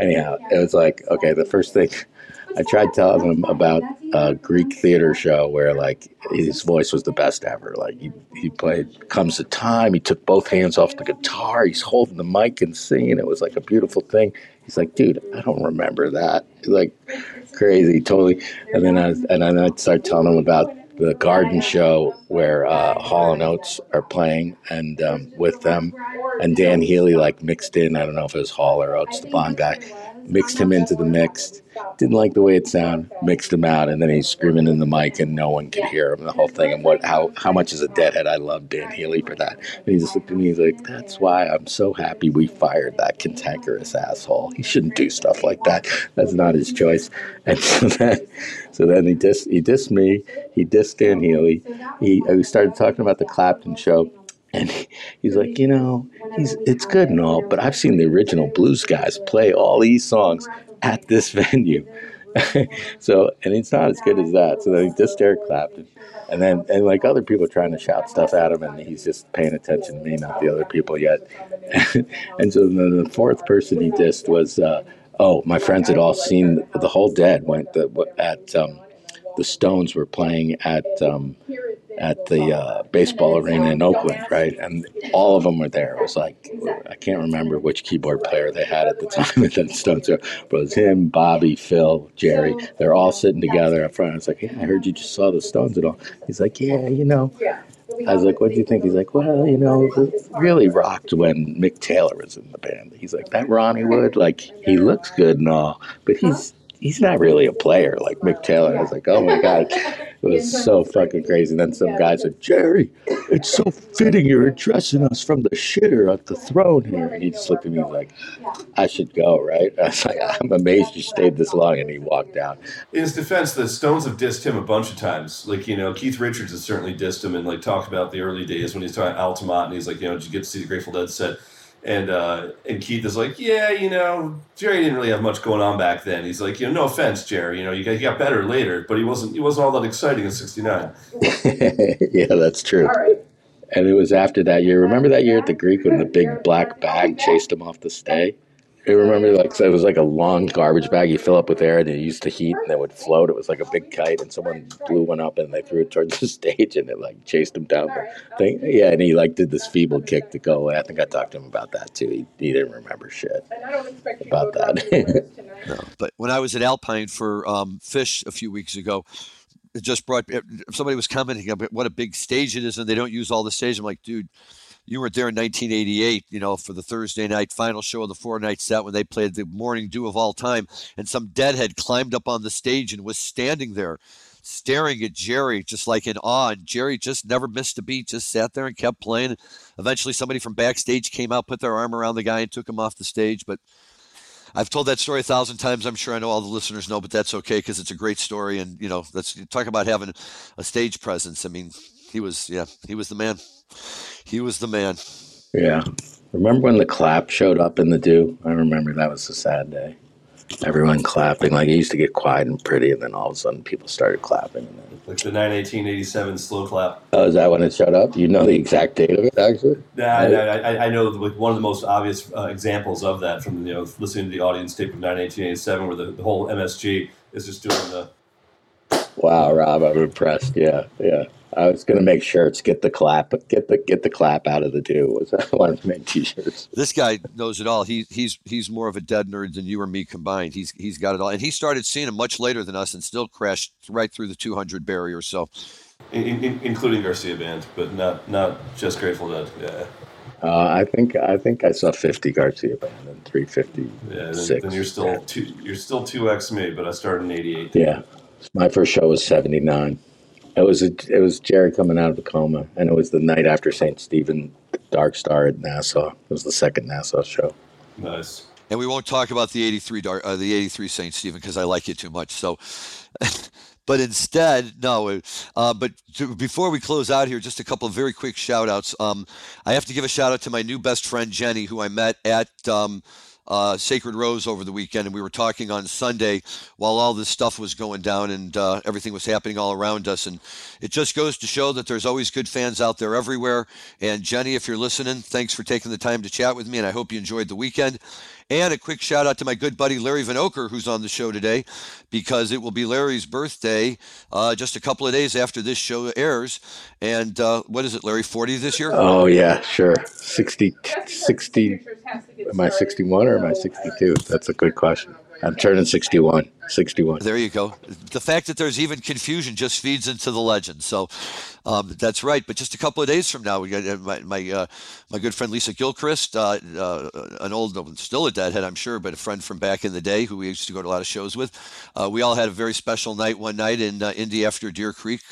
Speaker 3: anyhow, it was like, okay, the first thing [LAUGHS] I tried telling him about a Greek theater show where like his voice was the best ever. Like he, he played Comes the Time, he took both hands off the guitar, he's holding the mic and singing. It was like a beautiful thing. He's like, dude, I don't remember that. He's like crazy, totally. And then I and then I started telling him about the garden show where uh, Hall and Oates are playing and um, with them, and Dan Healy like mixed in. I don't know if it was Hall or Oates, the Bond guy, mixed him into the mix. Didn't like the way it sounded, mixed him out, and then he's screaming in the mic, and no one could hear him. The whole thing, and what how how much is a deadhead? I love Dan Healy for that. And he just looked at me. He's like, "That's why I'm so happy we fired that cantankerous asshole. He shouldn't do stuff like that. That's not his choice." [LAUGHS] And so then, so then he dissed he dissed me. He dissed Dan Healy. He uh, we started talking about the Clapton show. And he's like, you know, he's it's good and all, but I've seen the original blues guys play all these songs at this [LAUGHS] venue. [LAUGHS] so, and it's not as good as that. So then he just Eric Clapton. And then, and like other people trying to shout stuff at him, and he's just paying attention to me, not the other people yet. [LAUGHS] and so then the fourth person he dissed was, uh, oh, my friends had all seen the whole Dead went the, at um, the Stones were playing at um, at the uh, baseball arena in Oakland, right? And all of them were there. It was like I can't remember which keyboard player they had at the time [LAUGHS] at the Stones, but it was him, Bobby, Phil, Jerry. They're all sitting together up front. I was like, "Yeah, I heard you just saw the Stones and all." He's like, "Yeah, you know." I was like, "What do you think?" He's like, "Well, you know, really rocked when Mick Taylor was in the band." He's like, "That Ronnie Wood, like, he looks good and all, but he's he's not really a player like Mick Taylor. I was like, oh my God. [LAUGHS] It was so fucking crazy. And then some guy said, Jerry, it's so fitting you're addressing us from the shitter at the throne here. And he just looked at me like, I should go, right? [LAUGHS] I was like, I'm amazed you stayed this long. And he walked out.
Speaker 2: In his defense, the Stones have dissed him a bunch of times. Like, you know, Keith Richards has certainly dissed him and like talked about the early days when he's talking Altamont and he's like, you know, did you get to see the Grateful Dead set? And uh, and Keith is like, yeah, you know, Jerry didn't really have much going on back then. He's like, you know, no offense, Jerry, you know, you got, he got better later, but he wasn't he wasn't all that exciting in '69. [LAUGHS]
Speaker 3: yeah, that's true. And it was after that year. Remember that year at the Greek when the big black bag chased him off the stage? I remember like so it was like a long garbage bag you fill up with air and it used to heat and it would float. It was like a big kite and someone blew one up and they threw it towards the [LAUGHS] stage and it like chased him down the thing. Yeah, and he like did this feeble kick to go away. I think I talked to him about that too. He, he didn't remember shit about that. [LAUGHS]
Speaker 1: no, but when I was at Alpine for um, Phish a few weeks ago, it just brought somebody was commenting about what a big stage it is and they don't use all the stage. I'm like, dude you were there in 1988, you know, for the Thursday night final show of the four night set when they played the morning dew of all time. And some deadhead climbed up on the stage and was standing there staring at Jerry just like in awe. And Jerry just never missed a beat, just sat there and kept playing. Eventually, somebody from backstage came out, put their arm around the guy, and took him off the stage. But I've told that story a thousand times. I'm sure I know all the listeners know, but that's okay because it's a great story. And, you know, let's talk about having a stage presence. I mean, he was, yeah, he was the man. He was the man.
Speaker 3: Yeah. Remember when the clap showed up in the dew? I remember that was a sad day. Everyone clapping. Like it used to get quiet and pretty, and then all of a sudden people started clapping. And then...
Speaker 2: Like the 91887 slow clap.
Speaker 3: Oh, is that when it showed up? You know the exact date of it, actually?
Speaker 2: Yeah, I, I, I, know like one of the most obvious uh, examples of that from you know listening to the audience tape of 91887, where the, the whole MSG is just doing the.
Speaker 3: Wow, Rob, I'm impressed. Yeah, yeah. I was going to make shirts, get the clap, get the get the clap out of the dew. Was I wanted to make t-shirts.
Speaker 1: This guy knows it all. He he's he's more of a dead nerd than you or me combined. He's he's got it all, and he started seeing him much later than us, and still crashed right through the 200 barrier. So,
Speaker 2: in, in, including Garcia Band, but not not just Grateful Dead. Yeah.
Speaker 3: Uh, I think I think I saw 50 Garcia Band and 350.
Speaker 2: Yeah, then, then you're still two. You're still two x me, but I started in '88.
Speaker 3: Yeah, my first show was '79. It was a, it was Jerry coming out of a coma, and it was the night after St. Stephen Dark Star at Nassau. It was the second Nassau show.
Speaker 2: Nice.
Speaker 1: And we won't talk about the '83 uh, the '83 St. Stephen because I like it too much. So, [LAUGHS] but instead, no. Uh, but to, before we close out here, just a couple of very quick shout outs. Um, I have to give a shout out to my new best friend, Jenny, who I met at. Um, uh, Sacred Rose over the weekend, and we were talking on Sunday while all this stuff was going down and uh, everything was happening all around us. And it just goes to show that there's always good fans out there everywhere. And Jenny, if you're listening, thanks for taking the time to chat with me, and I hope you enjoyed the weekend. And a quick shout out to my good buddy Larry Vanoker, who's on the show today, because it will be Larry's birthday uh, just a couple of days after this show airs. And uh, what is it, Larry, 40 this year?
Speaker 3: Oh, yeah, sure. 60, 60, am I 61 or am I 62? That's a good question. I'm turning 61. 61.
Speaker 1: There you go. The fact that there's even confusion just feeds into the legend. So um, that's right. But just a couple of days from now, we got uh, my my, uh, my good friend Lisa Gilchrist, uh, uh, an old, still a deadhead, I'm sure, but a friend from back in the day who we used to go to a lot of shows with. Uh, we all had a very special night one night in uh, Indy after Deer Creek,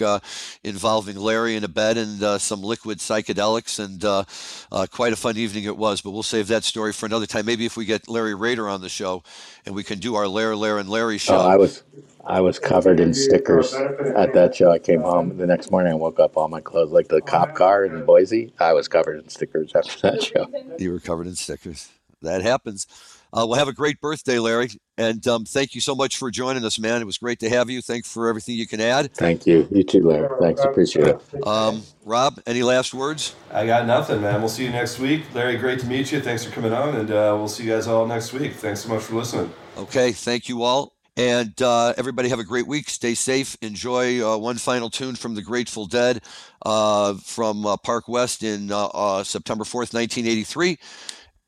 Speaker 1: involving Larry in a bed and some liquid psychedelics, and quite a fun evening it was. But we'll save that story for another time. Maybe if we get Larry Rader on the show, and we can do our Lair, Lair, and Larry show.
Speaker 3: Oh, I was I was covered in stickers at that show. I came home the next morning. I woke up all my clothes, like the cop car in Boise. I was covered in stickers after that [LAUGHS] show.
Speaker 1: You were covered in stickers. That happens. Uh, well, have a great birthday, Larry, and um, thank you so much for joining us, man. It was great to have you. Thanks for everything you can add.
Speaker 3: Thank you. You too, Larry. Thanks. Appreciate it.
Speaker 1: Um, Rob, any last words?
Speaker 2: I got nothing, man. We'll see you next week. Larry, great to meet you. Thanks for coming on, and uh, we'll see you guys all next week. Thanks so much for listening.
Speaker 1: Okay, thank you all. And uh, everybody have a great week. Stay safe. Enjoy uh, one final tune from the Grateful Dead uh, from uh, Park West in uh, uh, September 4th, 1983.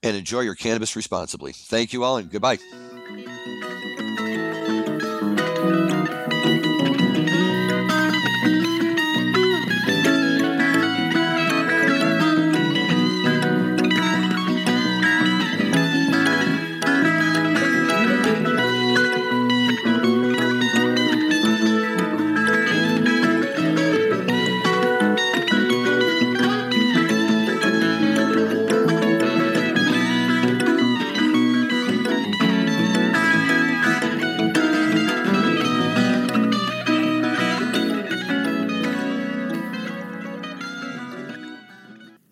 Speaker 1: And enjoy your cannabis responsibly. Thank you all and goodbye.